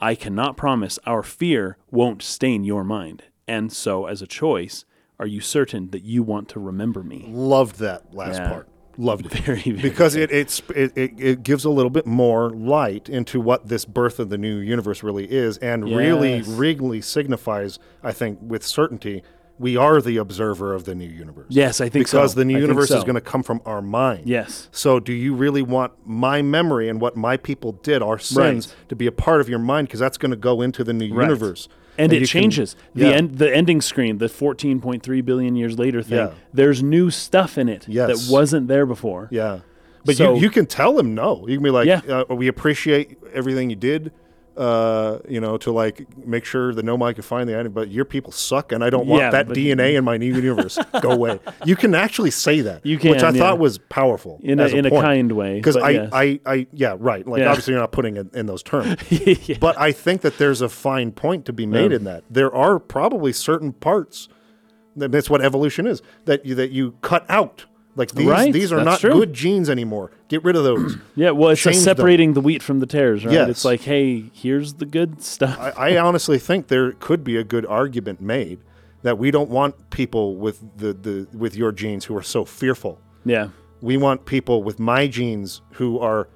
I cannot promise our fear won't stain your mind, and so, as a choice, are you certain that you want to remember me? Loved that last Yeah. part. Loved it. Very, very because it, it's it, it, it gives a little bit more light into what this birth of the new universe really is and really Yes. really signifies i think with certainty we are the observer of the new universe Yes, I think so. because the new I universe is going to come from our mind Yes. so do you really want my memory and what my people did our sins Right. to be a part of your mind because that's going to go into the new Right. universe and you it can- changes the yeah. end the ending screen the 14.3 billion years later thing Yeah. there's new stuff in it Yes. that wasn't there before Yeah. But So- you, you can tell him no. You can be like, Yeah. uh, we appreciate everything you did, uh, you know, to like make sure the Nomai could find the item, but your people suck and I don't want Yeah, that DNA in my new universe. Go away. You can actually say that, You which I can, thought was powerful. in a, as in a kind way Because I, yes. I, I, yeah, right. Like Yeah. obviously you're not putting it in those terms, Yeah. but I think that there's a fine point to be made Yeah. in that. There are probably certain parts that that's what evolution is that you, that you cut out. Like these, Right, these are that's not true. good genes anymore. Get rid of those. yeah well it's change them. separating the wheat from the tares right Yes. it's like hey here's the good stuff I, I honestly think there could be a good argument made that we don't want people with the, the with your genes who are so fearful. yeah We want people with my genes who are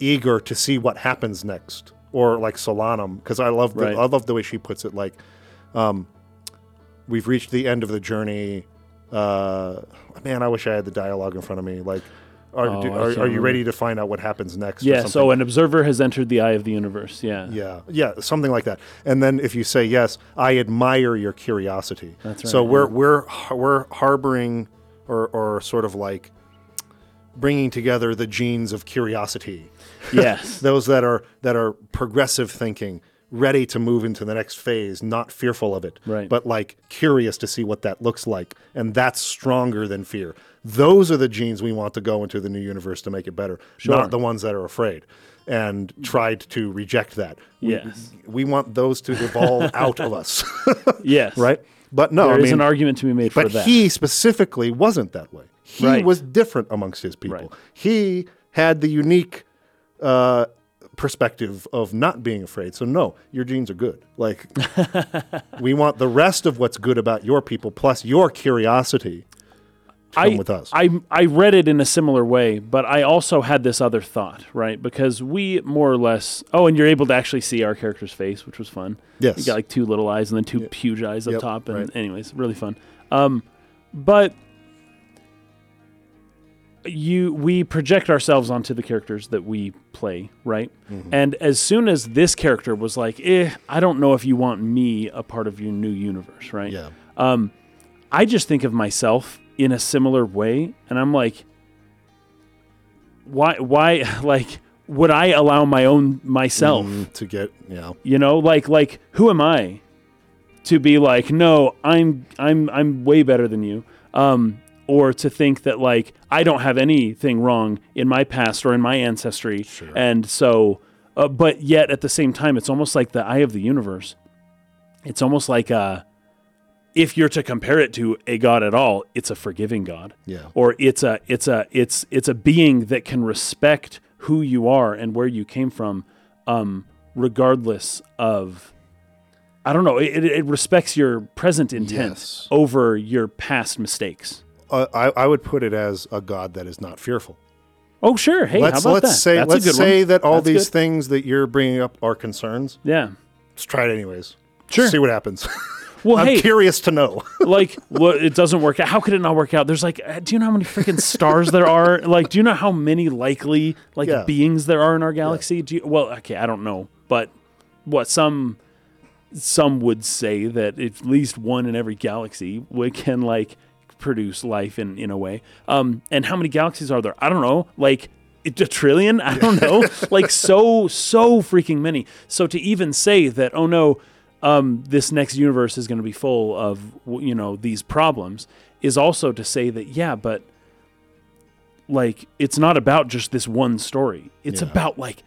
eager to see what happens next, or like Solanum, because I love the, Right. I love the way she puts it. Like, um, we've reached the end of the journey. Uh, man, I wish I had the dialogue in front of me. Like, are, Oh, do, are, are you ready to find out what happens next? yeah so an observer has entered the eye of the universe yeah Yeah, yeah, something like that. And then if you say yes, I admire your curiosity. That's right. So we're we're we're harboring or or sort of like bringing together the genes of curiosity. yes Those that are that are progressive thinking, ready to move into the next phase, not fearful of it, Right. but like curious to see what that looks like, and that's stronger than fear. Those are the genes we want to go into the new universe to make it better, Sure. not the ones that are afraid and tried to reject that. We- Yes. we want those to evolve out of us, yes right? But no, There I is mean, an argument to be made for but he specifically wasn't that way. He Right. was different amongst his people. Right. He had the unique uh, perspective of not being afraid. So no, your genes are good. Like we want the rest of what's good about your people plus your curiosity come I, with us. I I read it in a similar way, but I also had this other thought, right? Because we more or less oh, and you're able to actually see our character's face, which was fun. Yes. You got like two little eyes and then two huge eyes up Yep, top, and right. anyways, really fun. Um, but you we project ourselves onto the characters that we play, right? Mm-hmm. And as soon as this character was like, "Eh, I don't know if you want me a part of your new universe," right? yeah. Um, I just think of myself in a similar way, and I'm like, why? Why? Like, would I allow my own myself? Mm, to get yeah. You know, like, like, who am I to be like, no, I'm, I'm, I'm way better than you. Um, or to think that like I don't have anything wrong in my past or in my ancestry, Sure. and so, uh, but yet at the same time, it's almost like the eye of the universe. It's almost like uh, if you're to compare it to a god at all, it's a forgiving god Yeah. or it's a it's a it's it's a being that can respect who you are and where you came from um regardless of i don't know it, it respects your present intent Yes. over your past mistakes Uh, I, I would put it as a God that is not fearful. oh sure hey let's how about let's that say That's let's say one. that all That's these good. things that you're bringing up are concerns. yeah Let's try it anyways. Sure. See what happens. well I'm hey curious to know. like well, it doesn't work out. How could it not work out? There's like uh, do you know how many freaking stars there are? Like do you know how many likely like Yeah. beings there are in our galaxy? Do you well okay i don't know but what some some would say that at least one in every galaxy would can like produce life in in a way. Um and how many galaxies are there? I don't know. Like a trillion? I don't know. Like so so freaking many. So to even say that oh no um, this next universe is going to be full of you know these problems is also to say that yeah but like it's not about just this one story it's Yeah. about like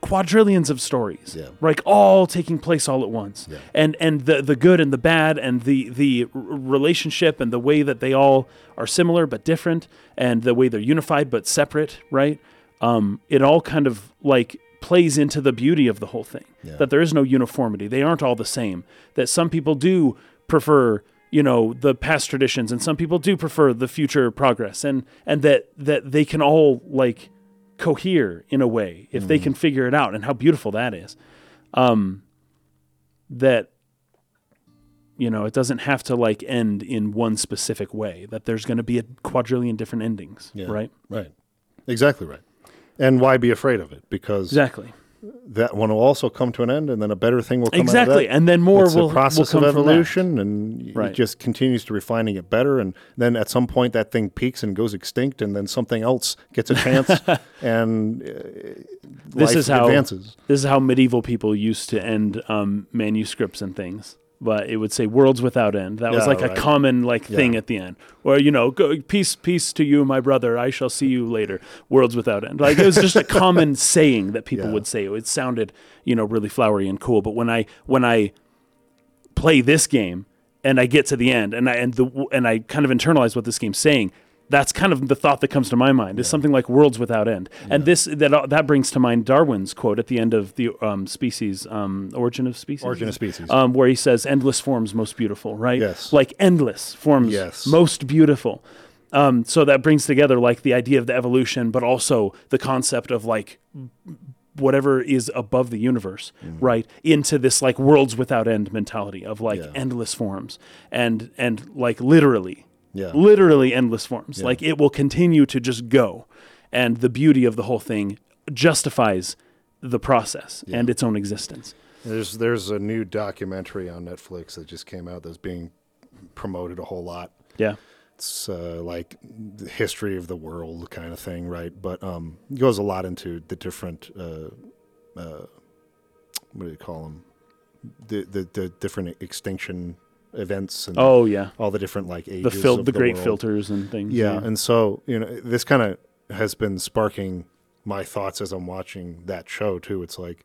quadrillions of stories Yeah. like all taking place all at once Yeah. and and the the good and the bad and the the relationship and the way that they all are similar but different and the way they're unified but separate right um it all kind of like plays into the beauty of the whole thing Yeah. that there is no uniformity they aren't all the same that some people do prefer you know the past traditions and some people do prefer the future progress and and that that they can all like cohere in a way if they can figure it out and how beautiful that is um that you know it doesn't have to like end in one specific way that there's going to be a quadrillion different endings Yeah. right Right. Exactly right. And why be afraid of it? Because exactly that one will also come to an end, and then a better thing will come exactly out of that. and then more will. it's will a process will of evolution, and Right. it just continues to refining it better. And then at some point, that thing peaks and goes extinct, and then something else gets a chance, and uh, This is how- advances. This is how medieval people used to end um, manuscripts and things. But it would say "worlds without end." That was Yeah, like right. a common like thing at the end, or you know, go, "Peace, peace to you, my brother. I shall see you later." Worlds without end. Like it was just a common saying that people Yeah. would say. It sounded you know really flowery and cool. But when I when I play this game and I get to the end and I and the and I kind of internalize what this game's saying. That's kind of the thought that comes to my mind. Is something like "worlds without end," and this that that brings to mind Darwin's quote at the end of the um, species um, origin of species. Origin of Species. Um, where he says, "Endless forms most beautiful," right? Yes. Like endless forms Yes. most beautiful. Um, so that brings together like the idea of the evolution, but also the concept of like whatever is above the universe, Mm-hmm. right? Into this like worlds without end mentality of like Yeah. endless forms and and like literally, Yeah. literally endless forms. Like it will continue to just go, and the beauty of the whole thing justifies the process and its own existence. There's there's a new documentary on Netflix that just came out that's being promoted a whole lot. Yeah. It's uh, like the history of the world kind of thing, right? But um, it goes a lot into the different uh, uh, what do you call them? The, the the different extinction events and Oh yeah. all the different like ages. The fil- of the great world. filters and things. Yeah, and so you know this kind of has been sparking my thoughts as I'm watching that show too. It's like,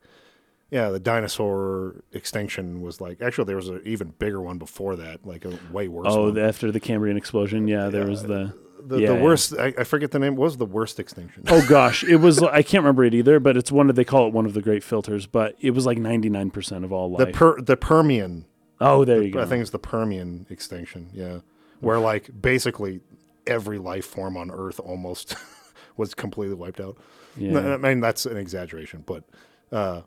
yeah, the dinosaur extinction was like actually there was an even bigger one before that, like a way worse. Oh, one. after the Cambrian explosion, yeah, there was the. the, yeah, the yeah. worst. I, I forget the name. What was the worst extinction? Oh gosh, it was. I can't remember it either, but it's one of they call it one of the great filters. But it was like ninety nine percent of all the life. per, the Permian. Oh, there you go. I think it's the Permian extinction. Yeah, where like basically every life form on Earth almost was completely wiped out. Yeah. I mean, that's an exaggeration, but uh,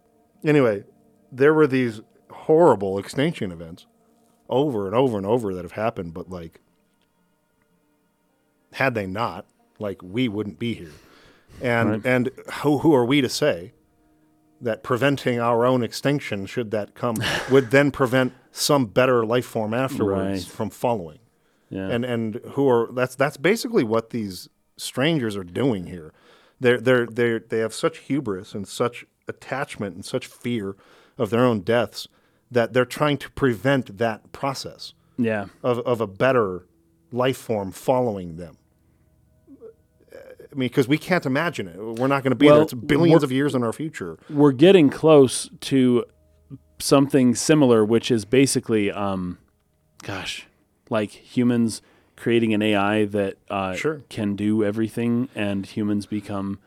anyway, there were these horrible extinction events over and over and over that have happened, but like, had they not, like, we wouldn't be here. And Right. and who who are we to say that preventing our own extinction, should that come, would then prevent some better life form afterwards Right. from following? yeah. and and who are that's that's basically what these strangers are doing here. They're they're they they have such hubris and such attachment and such fear of their own deaths that they're trying to prevent that process yeah. of of a better life form following them. I mean, because we can't imagine it. We're not going to be Well, there. It's billions of years in our future. We're getting close to something similar, which is basically, um, gosh, like humans creating an AI that uh, Sure. can do everything, and humans become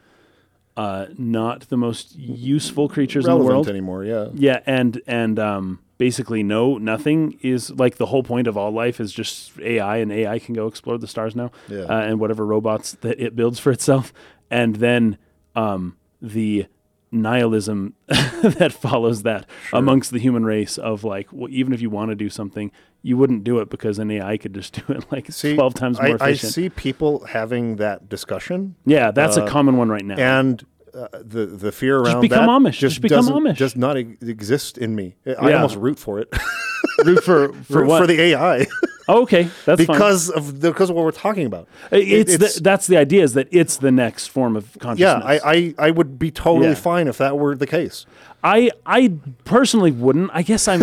uh, not the most useful creatures in the world. anymore? Yeah. Yeah, and and um, basically, no, nothing is like the whole point of all life is just AI, and AI can go explore the stars now, Yeah. uh, and whatever robots that it builds for itself, and then um, the nihilism that follows that amongst the human race of like, well, even if you want to do something, you wouldn't do it because an AI could just do it like See, twelve times I, more I efficient. see people having that discussion yeah, that's a uh, common one right now. and uh, the the fear around just become that Amish. Just become doesn't- Amish. does not exist in me. I Yeah. almost root for it, Root for for root for the AI oh, okay, that's fine. because of the, because of what we're talking about. It's, it's- the, that's the idea is that it's the next form of Yeah, consciousness. I, I I would be totally Yeah. fine if that were the case. I, I personally wouldn't. I guess I'm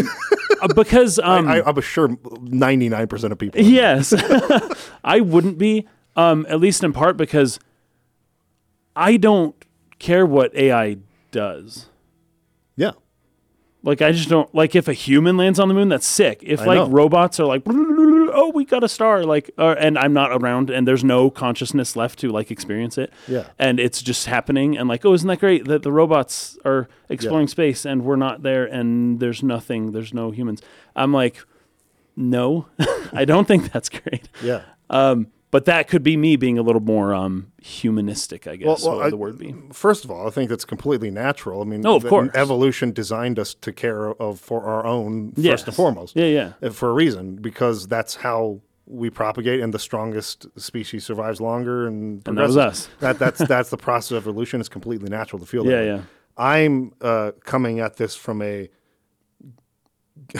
uh, because um, I, I'm sure ninety nine percent of people. yes, I wouldn't be. Um, at least in part because I don't care what AI does. Yeah, Like I just don't like if a human lands on the moon, that's sick. If I like know. robots are like, oh, we got a star, like, uh, and I'm not around, and there's no consciousness left to like experience it, Yeah. and it's just happening, and like, oh, isn't that great that the robots are exploring space and we're not there, and there's nothing, there's no humans. I'm like, no, I don't think that's great. Yeah. Um, but that could be me being a little more um, humanistic, I guess. well, what would I- the word be? First of all, I think that's completely natural. I mean, Oh, of course. evolution designed us to care of for our own first Yes. and foremost. Yeah, yeah. Uh, for a reason because that's how we propagate and the strongest species survives longer and And that was us. that that's that's the process of evolution it's completely natural to feel that Yeah, way. yeah. i'm uh, coming at this from a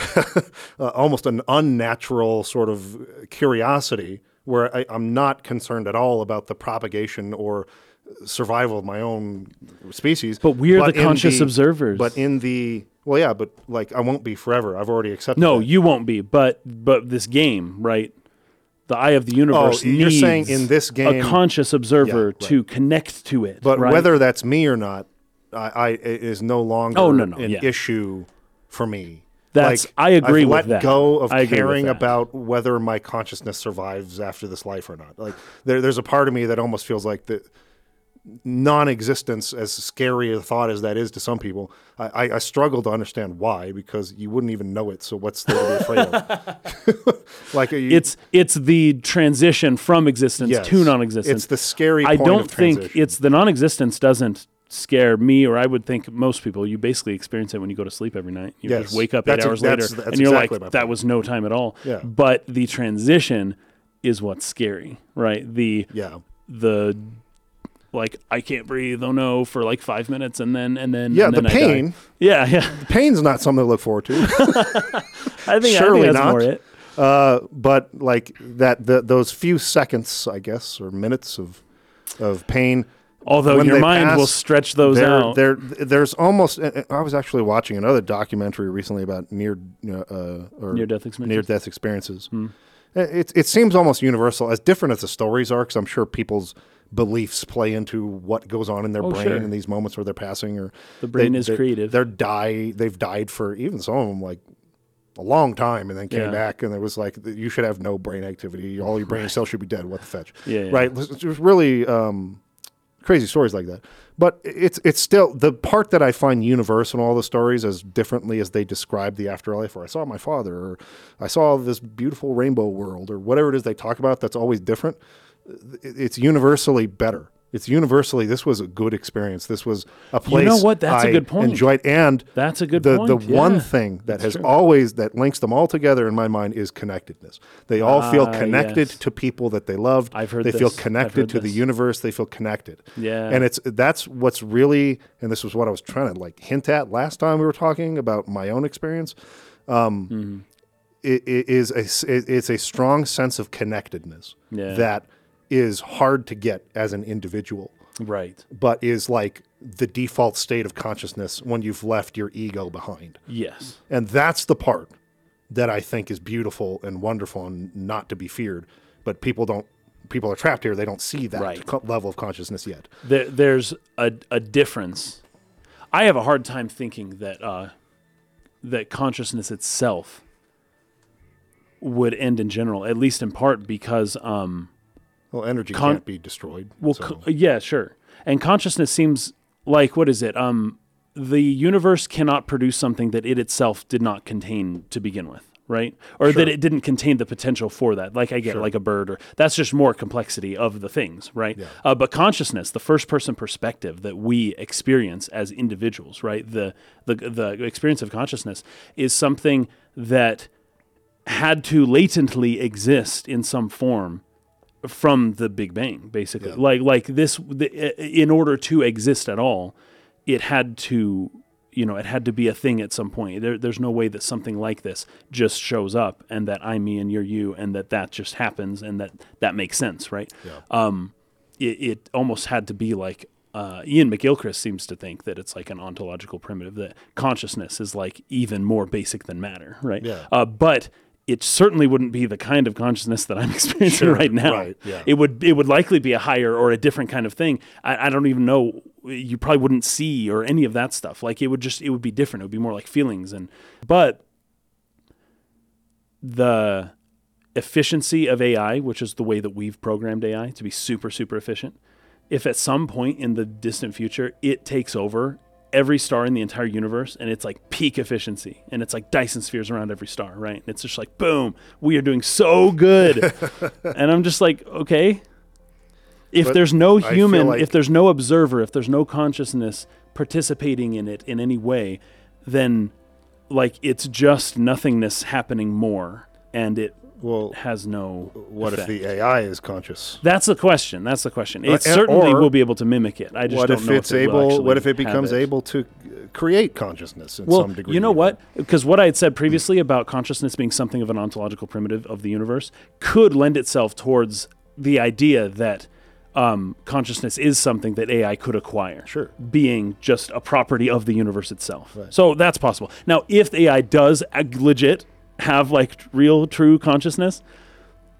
uh, almost an unnatural sort of curiosity where I, i'm not concerned at all about the propagation or survival of my own species But we're the in conscious observers. but in the well yeah but like i won't be forever i've already accepted No, that. you won't be. But but this game, right? The eye of the universe. Oh, you're saying needs in this game, a conscious observer right. to connect to it. But right? whether that's me or not, I, I is no longer Oh, no, no, an yeah. issue for me. That's- like, I agree I've with let that. go of I caring about whether my consciousness survives after this life or not. Like there, there's a part of me that almost feels like the non-existence, as scary a thought as that is to some people, I, I, struggle to understand why because you wouldn't even know it. So what's there to be afraid of? like you, it's it's the transition from existence yes, to non-existence. It's the scary. I don't think it's the non-existence doesn't scare me or I would think most people. You basically experience it when you go to sleep every night. You Yes. just wake up eight a- hours later that's- and you're exactly like, that was no time at all. Yeah. But the transition is what's scary, right? The yeah. the like I can't breathe. Oh no, for like five minutes and then and then Yeah, and the then die. pain. Yeah, yeah. Pain's not something to look forward to. I think Surely I think not. it. Uh, but like that, the, those few seconds, I guess, or minutes of of pain. Although your mind will stretch those out. there, there's almost. uh, I was actually watching another documentary recently about near uh, or Near-death experiences? Hmm. Near death experiences. It it seems almost universal, as different as the stories are, because I'm sure people's beliefs play into what goes on in their Oh, brain sure. in these moments where they're passing, or The brain they- is they- creative. They're die. They've died for even some of them like a long time, and then came Yeah. back, and it was like you should have no brain activity. All your brain cells should be dead. What the fetch? Yeah, yeah. Right. It's really um, crazy stories like that. But it's it's still the part that I find universal in all the stories, as differently as they describe the afterlife, or I saw my father, or I saw this beautiful rainbow world, or whatever it is they talk about. That's always different. It's universally better. It's universally this was a good experience. This was a place. know what? That's a I good point. Enjoyed and That's a good the, point. The one thing that has true. always that links them all together in my mind is connectedness. They all feel Ah, connected yes. to people that they loved. I've heard They feel this. I've connected to the universe. They feel connected. Yeah. and it's that's what's really and this was what I was trying to like hint at last time we were talking about my own experience. Um, Mm-hmm. it, it is a it- it's a strong sense of connectedness Yeah. that is hard to get as an individual Right. but is like the default state of consciousness when you've left your ego behind. Yes. And that's the part that I think is beautiful and wonderful and not to be feared. But people don't, people are trapped here. They don't see that Right. co- level of consciousness yet. There, there's a, a difference. I have a hard time thinking that uh, that consciousness itself would end in general, at least in part because um, Well, energy Con- can't be destroyed. Well, so- co- yeah, sure. And consciousness seems like what is it? Um, the universe cannot produce something that it itself did not contain to begin with, right? Or Sure. that it didn't contain the potential for that. Like I get, Sure. like a bird, or that's just more complexity of the things, right? Yeah. Uh, but consciousness, the first-person perspective that we experience as individuals, right? The the the experience of consciousness is something that had to latently exist in some form from the Big Bang, basically. Yeah. Like like this, the, in order to exist at all, it had to, you know, it had to be a thing at some point. There, there's no way that something like this just shows up and that I'm me and you're you and that that just happens and that that makes sense, right? Yeah. Um, it, it almost had to be like. Uh, Iain McGilchrist seems to think that it's like an ontological primitive that consciousness is like even more basic than matter, right? Yeah. Uh, but it certainly wouldn't be the kind of consciousness that I'm experiencing Sure, right now. right, yeah. It would it would likely be a higher or a different kind of thing. I, I don't even know. You probably wouldn't see or any of that stuff. Like it would just it would be different. It would be more like feelings and but the efficiency of AI, which is the way that we've programmed AI to be super super efficient, if at some point in the distant future it takes over every star in the entire universe and it's like peak efficiency and it's like Dyson spheres around every star, right? And it's just like boom, we are doing so good. and I'm just like, okay. If But there's no human, like- if there's no observer, if there's no consciousness participating in it in any way, then like it's just nothingness happening more and it Well, has no what effect. if the AI is conscious? That's the question. That's the question. It and- certainly will be able to mimic it. I just What don't if know it's if it able? What if it becomes it. able to uh, create consciousness in well, some degree? you know what? Because what I had said previously about consciousness being something of an ontological primitive of the universe could lend itself towards the idea that um, consciousness is something that AI could acquire. Sure. Being just a property of the universe itself. Right. So that's possible. Now, if AI does ag- legit have like real, true consciousness,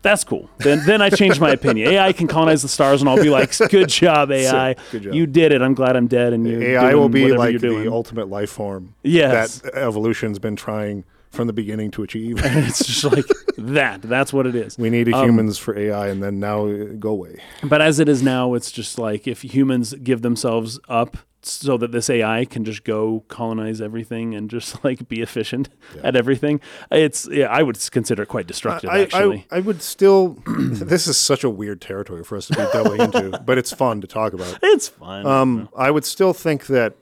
that's cool. Then, then I change my opinion. AI can colonize the stars, and I'll be like, "Good job, AI. Good job. You did it. I'm glad I'm dead." And you're AI will be like the ultimate life form Yes. that evolution's been trying from the beginning to achieve. and it's just like that. That's what it is. we needed Um, humans for AI, and then now uh, go away. But as it is now, it's just like if humans give themselves up so that this AI can just go colonize everything and just like be efficient at everything, it's yeah, I would consider it quite destructive. I, actually, I, I would still. this is such a weird territory for us to be delving into, but it's fun to talk about. it's fun. Um, I would still think that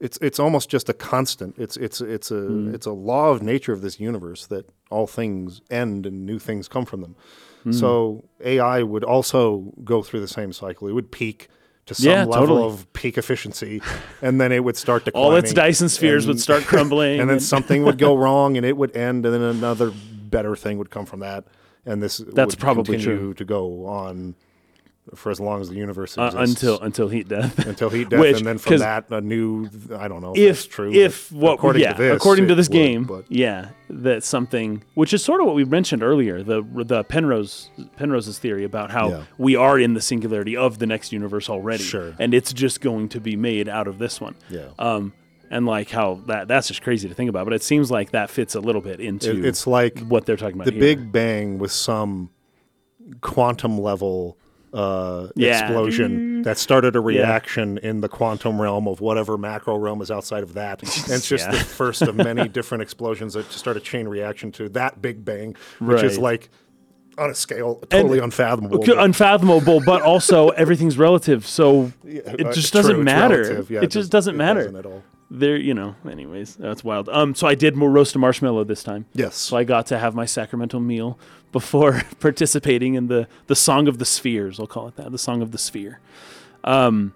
it's it's almost just a constant. It's it's it's a Hmm. it's a law of nature of this universe that all things end and new things come from them. Hmm. So AI would also go through the same cycle. It would peak to some Yeah, level totally. of peak efficiency, and then it would start declining. All its Dyson spheres would start crumbling, and then something would go wrong, and it would end, and then another better thing would come from that, and this That's would probably continue true. to go on for as long as the universe uh, exists until until heat death. until heat death, Which- and then from that a new. I don't know if, if that's true. if what according yeah to this, according to this game but yeah that something which is sort of what we mentioned earlier the the Penrose Penrose's theory about how Yeah. we are in the singularity of the next universe already Sure. and it's just going to be made out of this one Yeah. um and like how that that's just crazy to think about but it seems like that fits a little bit into it, it's like what they're talking about the here. Big Bang with some quantum level uh, Yeah. explosion that started a reaction in the quantum realm of whatever macro realm is outside of that. And it's just Yeah. the first of many different explosions that start a chain reaction to that Big Bang, which is like on a scale totally unfathomable. But- unfathomable, but also everything's relative, so it uh, just true, doesn't it's matter. Yeah, it just doesn't it matter. doesn't at all. There, you know. Anyways, that's wild. Um, so I did more roast a marshmallow this time. Yes. So I got to have my sacramental meal before participating in the the song of the spheres. I'll call it that, the song of the sphere. Um,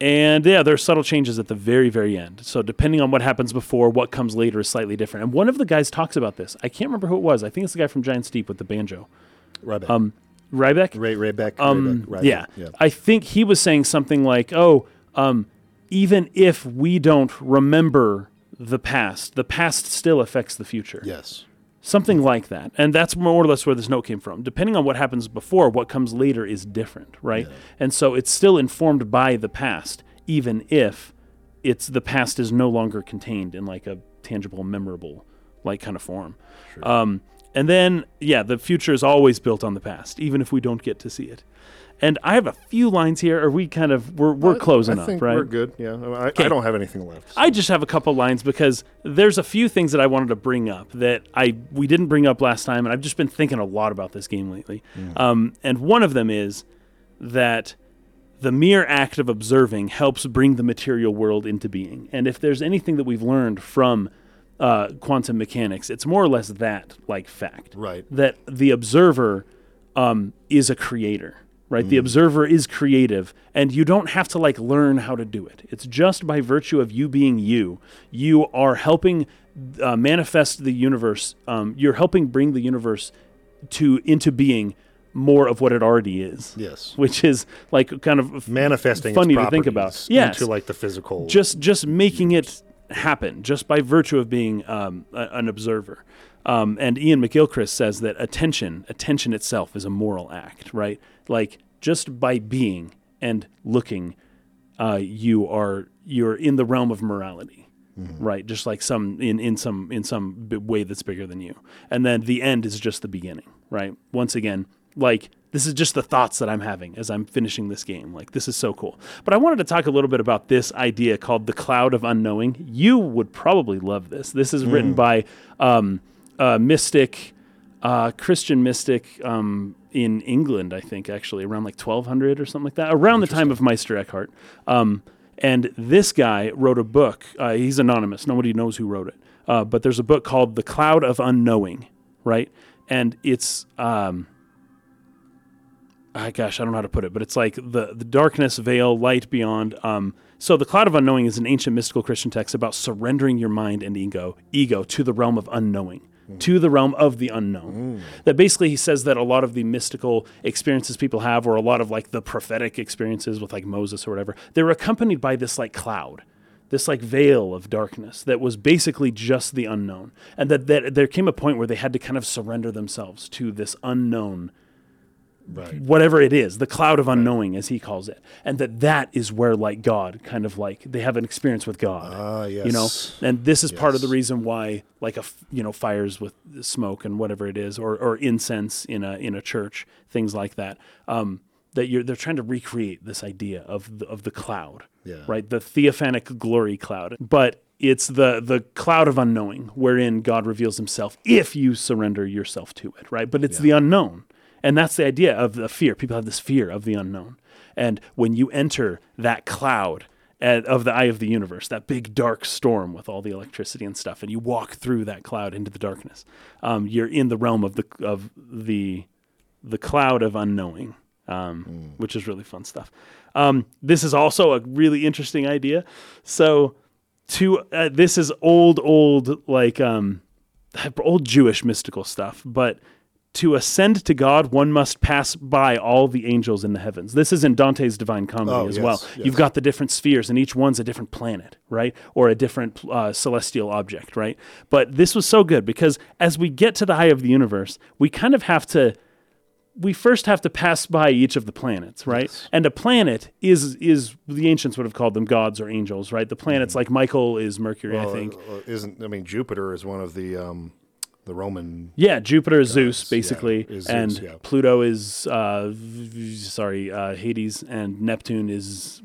and yeah, there are subtle changes at the very, very end. So depending on what happens before, what comes later is slightly different. And one of the guys talks about this. I can't remember who it was. I think it's the guy from Giant's Deep with the banjo. Ryback. Um, Ryback. Ray Rayback. Um, Rayback, Ryback, yeah. yeah. I think he was saying something like, "Oh, um, even if we don't remember the past, the past still affects the future." Yes. Something like that. And that's more or less where this note came from. Depending on what happens before, what comes later is different, right? And so it's still informed by the past, even if it's the past is no longer contained in like a tangible, memorable, like kind of form. Um, and then, yeah, the future is always built on the past, even if we don't get to see it. And I have a few lines here. Are we kind of we're we're closing I up, think right? We're good. Yeah. I, I don't have anything left. I just have a couple lines because there's a few things that I wanted to bring up that I we didn't bring up last time, and I've just been thinking a lot about this game lately. Um, and one of them is that the mere act of observing helps bring the material world into being. And if there's anything that we've learned from uh, quantum mechanics, it's more or less that like fact Right. that the observer um, is a creator, right? The observer is creative, and you don't have to like learn how to do it. It's just by virtue of you being you, you are helping uh, manifest the universe. Um, you're helping bring the universe to into being more of what it already is. Yes. Which is like kind of Manifesting funny to think about. Yes. into like the physical. just just making it happen just by virtue of being um, a, an observer. Um, and Iain McGilchrist says that attention, attention itself, is a moral act, right? Like just by being and looking, uh, you are you're in the realm of morality, right? Just like some in in some in some way that's bigger than you. And then the end is just the beginning, right? Once again, like this is just the thoughts that I'm having as I'm finishing this game. Like this is so cool. But I wanted to talk a little bit about this idea called the cloud of unknowing. You would probably love this. This is written by um, a mystic, uh, Christian mystic um, in England, I think, actually around like 1200 or something like that, around the time of Meister Eckhart. Um, and this guy wrote a book. Uh, he's anonymous. Nobody knows who wrote it. Uh, but there's a book called The Cloud of Unknowing, right? And it's um, ah, gosh, I don't know how to put it, but it's like the the darkness, veil, light beyond. Um, so the cloud of unknowing is an ancient mystical Christian text about surrendering your mind and ego, ego to the realm of unknowing, to the realm of the unknown. Mm. That basically he says that a lot of the mystical experiences people have, or a lot of like the prophetic experiences with like Moses or whatever, they're accompanied by this like cloud. This like veil of darkness that was basically just the unknown, and that, that there came a point where they had to kind of surrender themselves to this unknown Right. whatever it is, the cloud of unknowing, as he calls it, and that that is where like God kind of like they have an experience with God. Ah, yes. You know, and this is part of the reason why like a you know fires with smoke and whatever it is, or or incense in a in a church, things like that. Um, that you're they're trying to recreate this idea of the, of the cloud, Yeah. right? The theophanic glory cloud, but it's the the cloud of unknowing wherein God reveals Himself if you surrender yourself to it, right? But it's the unknown, and that's the idea of the fear. People have this fear of the unknown, and when you enter that cloud at, of the eye of the universe, that big dark storm with all the electricity and stuff, and you walk through that cloud into the darkness, um, you're in the realm of the of the the cloud of unknowing, um, which is really fun stuff. Um, this is also a really interesting idea. So, to uh, this is old, old like um, old Jewish mystical stuff, but to ascend to God, one must pass by all the angels in the heavens. This is in Dante's Divine Comedy Oh, as yes, well. yes. You've got the different spheres, and each one's a different planet, right? Or a different uh, celestial object, right? But this was so good because as we get to the eye of the universe, we kind of have to we first have to pass by each of the planets, right? And a planet is is the ancients would have called them gods or angels, right? The planets like Michael is Mercury, I think. uh, isn't I mean Jupiter is one of the um, the Roman. Yeah, Jupiter is Zeus yeah, basically, is and Zeus, yeah. Pluto is uh, sorry uh, Hades, and Neptune is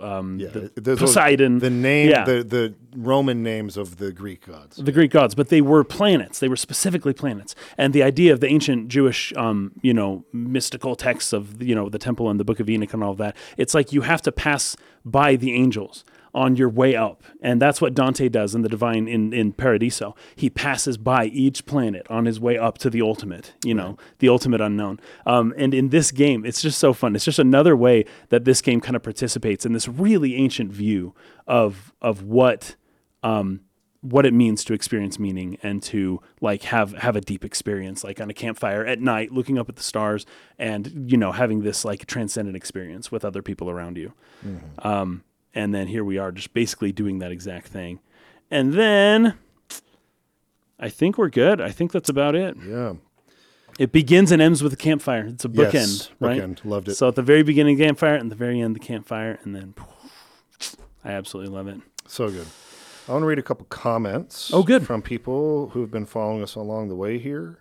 um, Yeah, the Poseidon. The name, Yeah. the the Roman names of the Greek gods. the Greek gods, but they were planets. They were specifically planets. And the idea of the ancient Jewish, um, you know, mystical texts of, you know, the temple and the book of Enoch and all of that, it's like you have to pass by the angels on your way up. And that's what Dante does in the divine, in, in Paradiso. He passes by each planet on his way up to the ultimate, you know, the ultimate unknown. Um, and in this game, it's just so fun. It's just another way that this game kind of participates in this really ancient view of, of what, um, what it means to experience meaning and to like have have a deep experience like on a campfire at night looking up at the stars and you know having this like transcendent experience with other people around you um, and then here we are just basically doing that exact thing and then i think we're good i think that's about it Yeah. it begins and ends with a campfire it's a bookend Yes, right bookend. Loved it. so at the very beginning campfire and the very end the campfire and then i absolutely love it So good. I want to read a couple comments. Oh, good. From people who've been following us along the way here.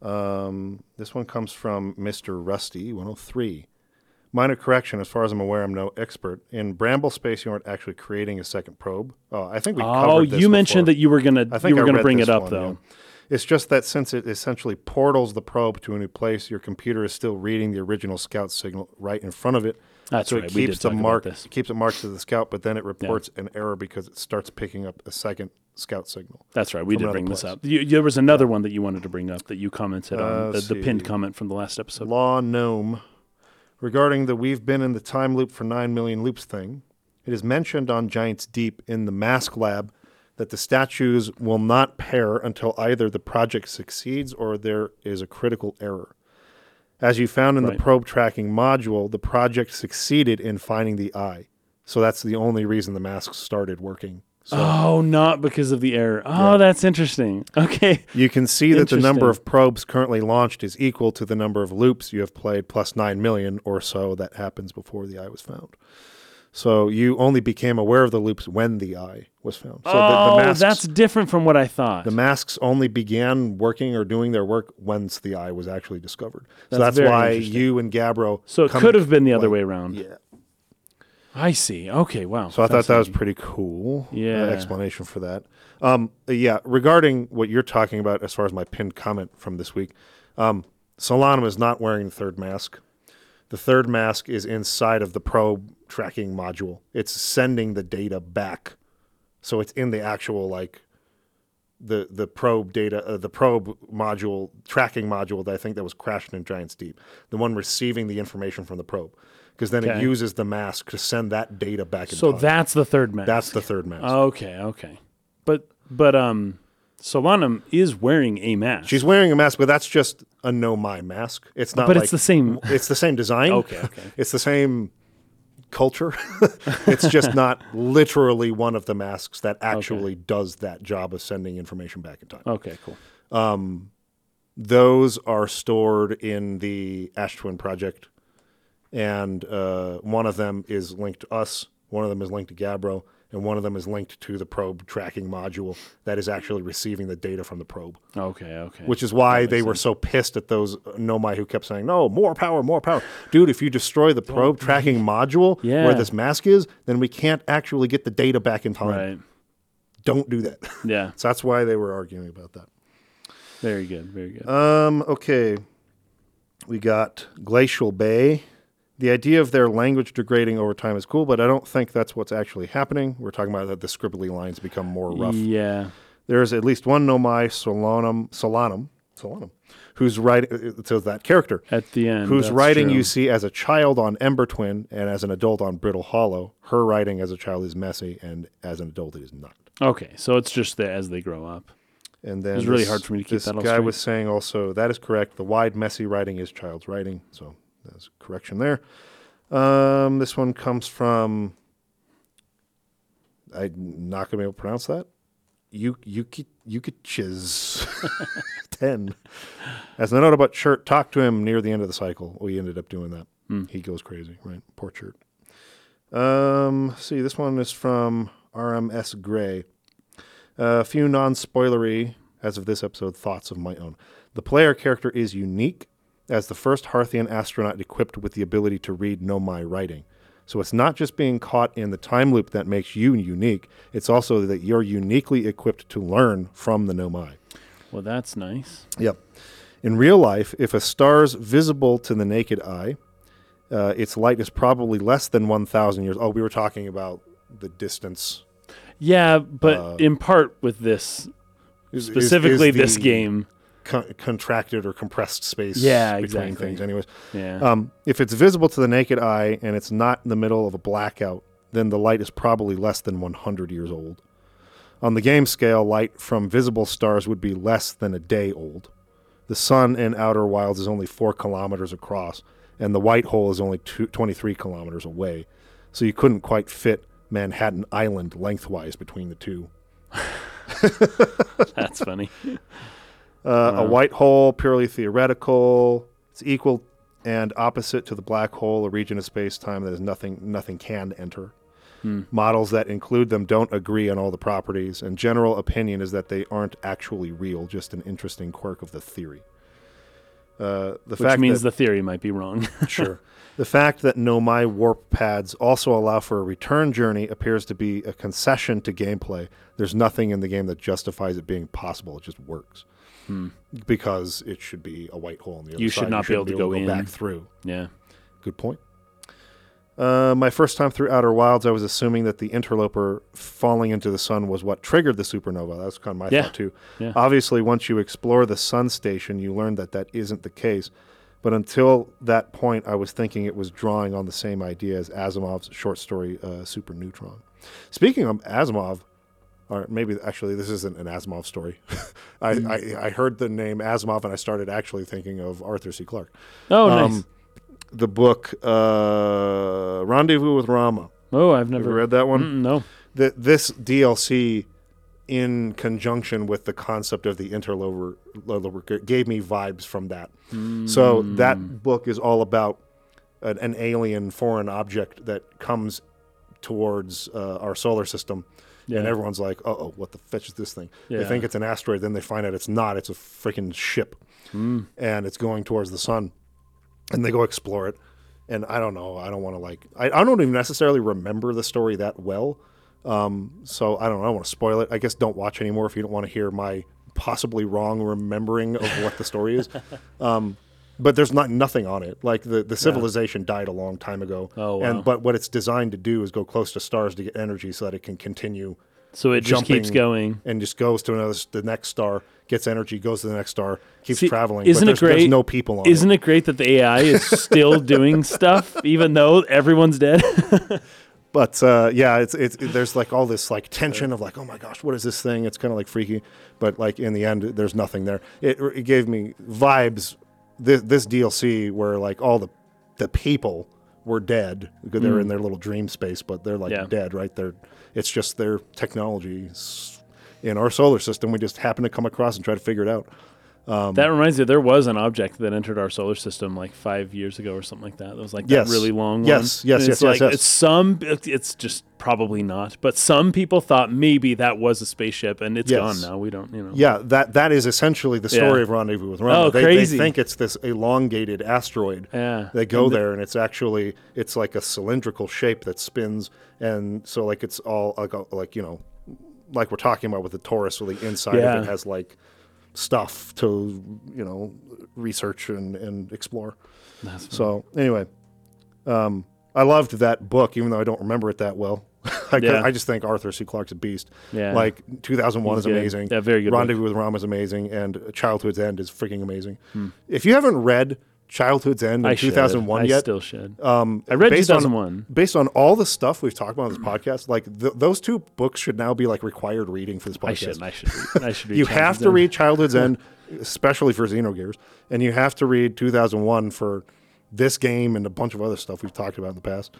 Um, this one comes from Mr. Rusty 103. Minor correction, as far as I'm aware, I'm no expert. In Bramble Space, you aren't actually creating a second probe. Oh, I think we oh covered this you mentioned before. that you were I think you were gonna read bring it up one, though yeah. It's just that since it essentially portals the probe to a new place, your computer is still reading the original scout signal right in front of it. That's so right, It we keeps did the mark keeps it marked to the scout, but then it reports an error because it starts picking up a second scout signal. That's right. We did bring this up. You, there was another one that you wanted to bring up that you commented Uh, on, the, the pinned comment from the last episode. Law Gnome. Regarding the we've been in the time loop for 9 million loops thing, it is mentioned on Giants Deep in the Mask Lab that the statues will not pair until either the project succeeds or there is a critical error. As you found in Right. the probe tracking module, the project succeeded in finding the eye. So that's the only reason the masks started working. So Oh, not because of the error. Oh, that's interesting. Okay. You can see that the number of probes currently launched is equal to the number of loops you have played plus 9 million or so that happens before the eye was found. So you only became aware of the loops when the eye was found. So oh, the, the oh, masks, that's different from what I thought. the masks only began working or doing their work once the eye was actually discovered. So That's that's, why you and Gabbro. so it could have been the other way around. Yeah. I see. Okay, wow. So I thought that was pretty cool. uh, Yeah. explanation for that. Um, yeah. Regarding what you're talking about, as far as my pinned comment from this week, um, Solanum is not wearing the third mask. The third mask is inside of the probe tracking module. It's sending the data back, so it's in the actual like the the probe data, uh, the probe module tracking module that I think that was crashed in Giant's Deep, the one receiving the information from the probe, because then Okay. it uses the mask to send that data back So time. that's the third mask. That's the third mask. Okay, okay. But but um Solanum is wearing a mask. She's wearing a mask, but that's just a Nomai mask. It's not. But like, it's the same- It's the same design. Okay, okay. It's the same culture. it's just not literally one of the masks that actually does that job of sending information back in time. Okay, cool. Those are stored in the Ash Twin project, and uh, one of them is linked to us. One of them is linked to Gabbro, and one of them is linked to the probe tracking module that is actually receiving the data from the probe. Okay, okay. which is why they were so pissed at those Nomai who kept saying, "No, more power, more power." Dude, if you destroy the probe tracking module Yeah. where this mask is, then we can't actually get the data back in time. right. Don't do that. Yeah. so that's why they were arguing about that. Very good. Very good. Um, okay. We got Glacial Bay. The idea of their language degrading over time is cool, but I don't think that's what's actually happening. We're talking about that the scribbly lines become more rough. Yeah. There's at least one Nomai Solanum, Solanum, Solanum, who's writing. It uh, uh, says that character At the end. whose writing true. you see as a child on Ember Twin and as an adult on Brittle Hollow. Her writing as a child is messy, and as an adult it is not. Okay, so it's just that as they grow up. And then it's really hard for me to keep this that all guy straight. was saying also that is correct. The wide, messy writing is child's writing, so that's a correction there. Um, this one comes from. I'm not going to be able to pronounce that. You Yuki Yukichiz ten. As a note about Chert, talk to him near the end of the cycle. We ended up doing that. Hmm. He goes crazy, right? Poor Chert. Um, see, this one is from RMS Gray. A few non spoilery, as of this episode, thoughts of my own. The player character is unique as the first Hearthian astronaut equipped with the ability to read Nomai writing. So it's not just being caught in the time loop that makes you unique, it's also that you're uniquely equipped to learn from the Nomai. Well, that's nice. Yep. In real life, if a star's visible to the naked eye, uh, its light is probably less than 1,000 years. Oh, we were talking about the distance. Yeah, but Uh, in part with this, Is- is- specifically is this the game. Con- contracted or compressed space Yeah, between exactly. things. Anyways, Yeah. um, if it's visible to the naked eye and it's not in the middle of a blackout, then the light is probably less than 100 years old. On the game scale, light from visible stars would be less than a day old. The sun in Outer Wilds is only four kilometers across, and the white hole is only two, 23 kilometers away. So you couldn't quite fit Manhattan Island lengthwise between the two. that's funny. Uh, A white hole, purely theoretical. It's equal and opposite to the black hole, a region of space time that is nothing nothing can enter. Models that include them don't agree on all the properties, and general opinion is that they aren't actually real, just an interesting quirk of the theory. Uh, the Which fact means that, the theory might be wrong. sure. The fact that Nomai warp pads also allow for a return journey appears to be a concession to gameplay. There's nothing in the game that justifies it being possible. It just works because it should be a white hole on the other Hmm. You should side. not be able to go in. back through. yeah. Good point. Uh, my first time through Outer Wilds, I was assuming that the interloper falling into the sun was what triggered the supernova. That's kind of my Yeah. thought too. Yeah. Obviously, once you explore the sun station, you learn that that isn't the case. But until that point, I was thinking it was drawing on the same idea as Asimov's short story uh, Super Neutron. Speaking of Asimov, or maybe actually this isn't an Asimov story. I, I, I heard the name Asimov and I started actually thinking of Arthur C. Clarke Oh, nice. um, the book uh, Rendezvous with Rama. oh, I've never read that one? Mm, no. Th- this DLC, in conjunction with the concept of the interloper, loper, gave me vibes from that. So that book is all about an, an alien foreign object that comes towards uh, our solar system. And everyone's like, "Uh oh, what the fetch is this thing?" They think it's an asteroid, then they find out it's not. It's a freaking ship, Hmm. and it's going towards the sun. And they go explore it. And I don't know. I don't want to like. I, I don't even necessarily remember the story that well. Um, so I don't. know. I want to spoil it. I guess don't watch anymore if you don't want to hear my possibly wrong remembering of what the story is. Um, but there's not nothing on it. Like the, the civilization died a long time ago. Oh, wow. And but what it's designed to do is go close to stars to get energy so that it can continue So it just keeps going. and just goes to another the next star, gets energy, goes to the next star, keeps See, traveling. isn't but it there's, there's great- no people on Isn't it. it great that the AI is still doing stuff even though everyone's dead? But uh, yeah, it's it's it, there's like all this like tension of like, oh my gosh, what is this thing? It's kind of like freaky, but like in the end, there's nothing there. It, it gave me vibes. This this DLC where like all the the people were dead they're in their little dream space, but they're like Mm. Yeah. dead, right? They're it's just their technology in our solar system. We just happen to come across and try to figure it out. Um, that reminds me, there was an object that entered our solar system like five years ago or something like that. That was like Yes. that really long Yes, one. yes, And yes, it's yes, like, yes. It's some, it's just probably not. But some people thought maybe that was a spaceship and it's Yes. gone now. We don't, you know. Yeah, that that is essentially the story Yeah. of Rendezvous with Rama. Oh, they, crazy. they think it's this elongated asteroid. Yeah. They go And the- there and it's actually it's like a cylindrical shape that spins, and so like it's all like like you know, like we're talking about with the torus, where the inside of it has like stuff to you know research and, and explore. That's So anyway, um, I loved that book, even though I don't remember it that well. I, Yeah. I just think Arthur C. Clarke's a beast. Yeah. Like 2001 He's is good. amazing. Yeah, very good book. Rendezvous with Rama is amazing, and Childhood's End is freaking amazing. Hmm. If you haven't read Childhood's End in I should. 2001 I yet, still should. um, I read based on- 2001. based on all the stuff we've talked about on this podcast, like th- those two books should now be like required reading for this podcast. I should. I should. Read, I should you have to End. read Childhood's End, especially for Xenogears, and you have to read 2001 for this game and a bunch of other stuff we've talked about in the past.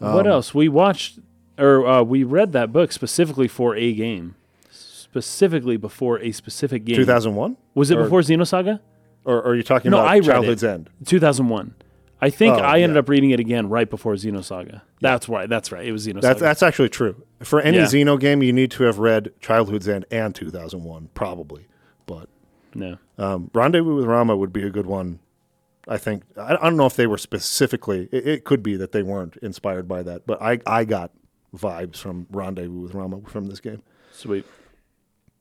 Um, what else? We watched or uh, we read that book specifically for a game, specifically before a specific game. 2001, Was it or- before Xenosaga? Or, or are you talking No, about I read Childhood's it. End? 2001. I think Oh, I ended yeah. up reading it again right before Xenosaga. That's right. That's right. It was Xenosaga. That's that's actually true. For any Yeah. Xeno game, you need to have read Childhood's End and 2001, probably. But no. um, Rendezvous with Rama would be a good one. I think I, I don't know if they were specifically. It, it could be that they weren't inspired by that, but I I got vibes from Rendezvous with Rama from this game. Sweet.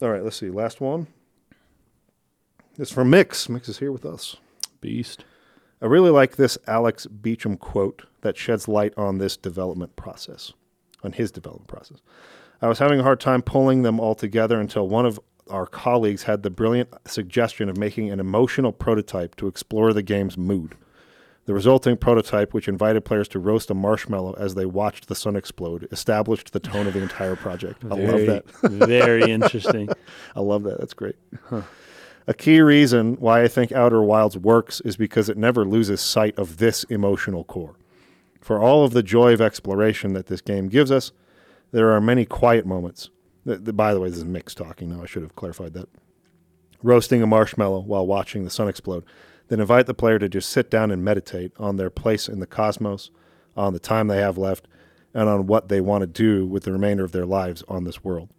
All right, let's see. Last one. It's from Mix. Mix is here with us. Beast. I really like this Alex Beecham quote that sheds light on this development process, on his development process. I was having a hard time pulling them all together until one of our colleagues had the brilliant suggestion of making an emotional prototype to explore the game's mood. The resulting prototype, which invited players to roast a marshmallow as they watched the sun explode, established the tone of the entire project. I love that. very interesting. I love that. That's great. A key reason why I think Outer Wilds works is because it never loses sight of this emotional core. For all of the joy of exploration that this game gives us, there are many quiet moments. By the way, this is Mix talking now. I should have clarified that. Roasting a marshmallow while watching the sun explode, then invite the player to just sit down and meditate on their place in the cosmos, on the time they have left, and on what they want to do with the remainder of their lives on this world.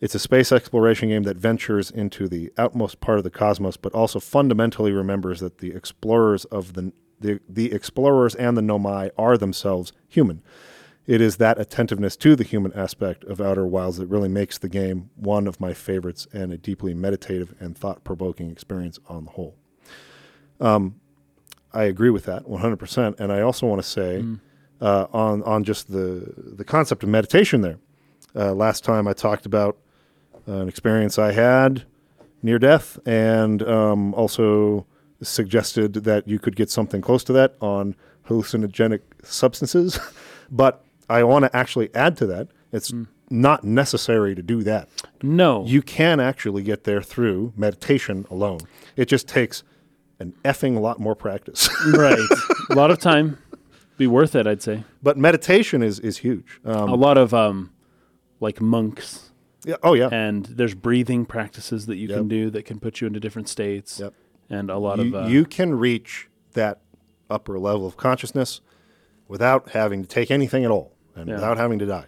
It's a space exploration game that ventures into the outmost part of the cosmos, but also fundamentally remembers that the explorers of the the, the explorers and the nomai are themselves human. It is that attentiveness to the human aspect of Outer Wilds that really makes the game one of my favorites and a deeply meditative and thought provoking experience on the whole. Um, I agree with that 100%. And I also want to say uh, on, on just the, the concept of meditation there. Uh, last time I talked about an experience I had near death and um, also suggested that you could get something close to that on hallucinogenic substances. but I want to actually add to that it's not necessary to do that. No. You can actually get there through meditation alone. It just takes an effing lot more practice. right. A lot of time. Be worth it, I'd say. but meditation is, is huge. Um, a lot of um, like monks, yeah, oh, yeah. and there's breathing practices that you Yep. can do that can put you into different states. Yep. And a lot you, of uh, you can reach that upper level of consciousness without having to take anything at all. and Yeah. without having to die.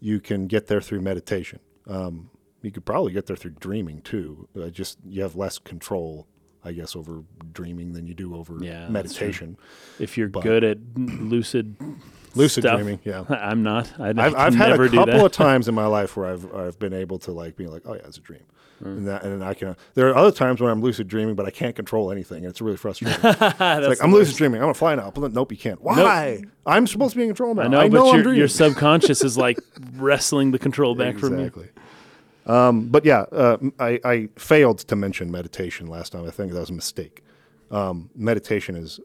You can get there through meditation. Um, you could probably get there through dreaming too. Uh, just you have less control, I guess, over dreaming than you do over Yeah, meditation. If you're But- good at lucid Lucid stuff, dreaming, yeah. I'm not. I, I I've, had a couple of times in my life where I've I've been able to like be like, oh yeah, it's a dream, Mm. and that and I can. There are other times when I'm lucid dreaming, but I can't control anything, and it's really frustrating. It's like I'm worst. lucid dreaming. I'm gonna fly now. But nope, you can't. Why? I'm supposed to be in control now. I know, I know but I'm your, your subconscious is like wrestling the control back from you. exactly. Um, but yeah, uh, I, I failed to mention meditation last time. I think that was a mistake. Um, meditation is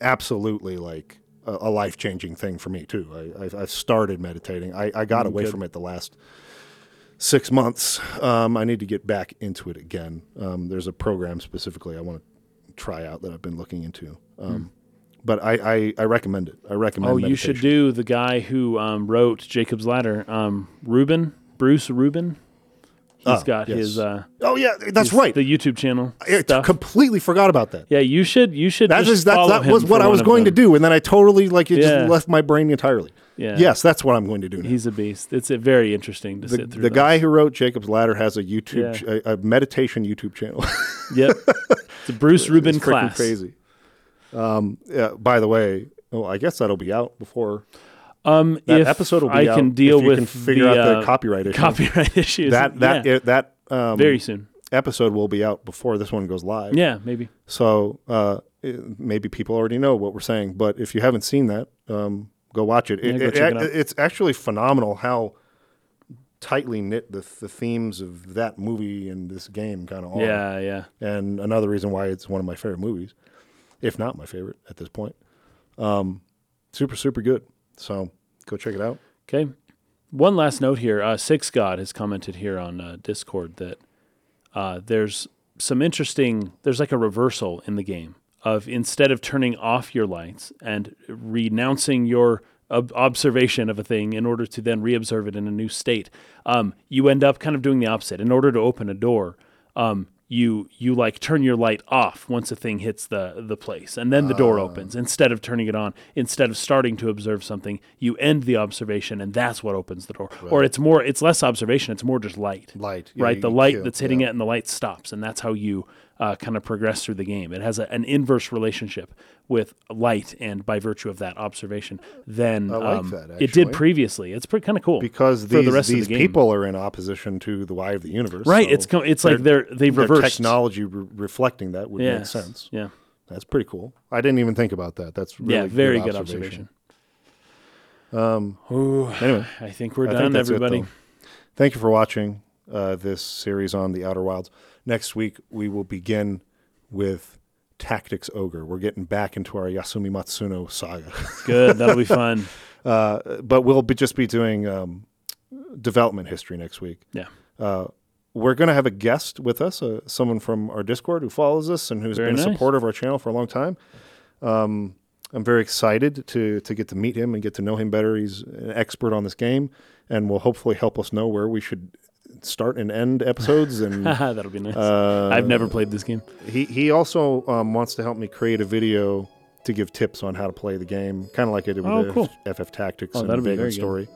absolutely like a, life changing thing for me too. I, I've, I've started meditating. I, I got away good. from it the last six months. Um, I need to get back into it again. Um, there's a program specifically I want to try out that I've been looking into. Um, But I, I, I recommend it. I recommend. Oh, you should do the guy who um, wrote Jacob's Ladder, um, Rubin, Bruce Rubin. He's Oh, got yes. his, uh, Oh yeah, that's his- right. the YouTube channel I stuff. completely forgot about that. yeah, you should. You should. That is that, was what I was going to do, and then I totally like it Yeah. just left my brain entirely. Yeah. Yes, that's what I'm going to do. Now. He's a beast. It's uh very interesting to the sit through. the those. guy who wrote Jacob's Ladder has a YouTube, Yeah. ch- a, a meditation YouTube channel. Yep. It's a Bruce Rubin it's class. crazy. Um, yeah, by the way, oh, I guess that'll be out before Um, that if episode will be I out. can deal if you with can figure the, out the uh, copyright issue. copyright issues. that that yeah, it- that um, very soon. episode will be out before this one goes live. Yeah, maybe. So uh, it- maybe people already know what we're saying, but if you haven't seen that, um, go watch it. Yeah, It- go it- it. It's actually phenomenal how tightly knit the, the themes of that movie and this game kind of are. Yeah, yeah. And another reason why it's one of my favorite movies, if not my favorite at this point. Um, super, super good. So go check it out. Okay. One last note here. Uh, Six God has commented here on uh, Discord that uh, there's some interesting. There's like a reversal in the game of instead of turning off your lights and renouncing your ob- observation of a thing in order to then reobserve it in a new state, um, you end up kind of doing the opposite. In order to open a door, um, you you like turn your light off once a thing hits the the place, and then the door ah. opens. Instead of turning it on, instead of starting to observe something, you end the observation, and that's what opens the door. Or it's more, it's less observation, it's more just light Light. Yeah, right? The light kill- that's hitting yeah. it and the light stops, and that's how you uh, kind of progress through the game. It has a, an inverse relationship with light, and by virtue of that observation, then I like um, that, it did previously. It's pretty kind of cool Because these, the rest these of the people are in opposition to the eye of the universe. right? so it's it's like they're they've reversed. technology re- reflecting that would make sense. Yeah, That's pretty cool. I didn't even think about that. That's really yeah, very good observation. Um, Ooh, anyway, I think we're I done, it, everybody. though. thank you for watching uh, this series on the Outer Wilds. Next week we will begin with Tactics Ogre. We're getting back into our Yasumi Matsuno saga, Good, that'll be fun. uh, but we'll be just be doing um, development history next week. Yeah, Uh, we're going to have a guest with us, uh, someone from our Discord who follows us and who's Very been a nice. supporter of our channel for a long time. Um, I'm very excited to to get to meet him and get to know him better. He's an expert on this game, and will hopefully help us know where we should start and end episodes. And that'll be nice. uh, I've never played this game. He he also um, wants to help me create a video to give tips on how to play the game, kind of like I did with Oh, cool. FF Tactics Oh, and that'd Vagrant good. Story.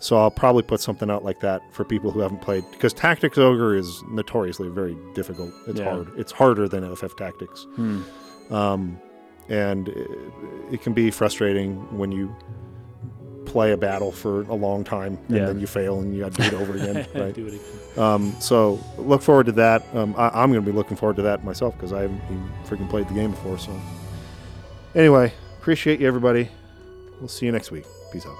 So I'll probably put something out like that for people who haven't played because Tactics Ogre is notoriously very difficult. It's Yeah. hard. It's harder than FF Tactics, Hmm. um, and it, it can be frustrating when you play a battle for a long time and Yeah. then you fail and you got to do it over again. right? Do it again. Um, so look forward to that. Um, I, I'm going to be looking forward to that myself because I haven't even freaking played the game before. So anyway, appreciate you everybody. We'll see you next week. Peace out.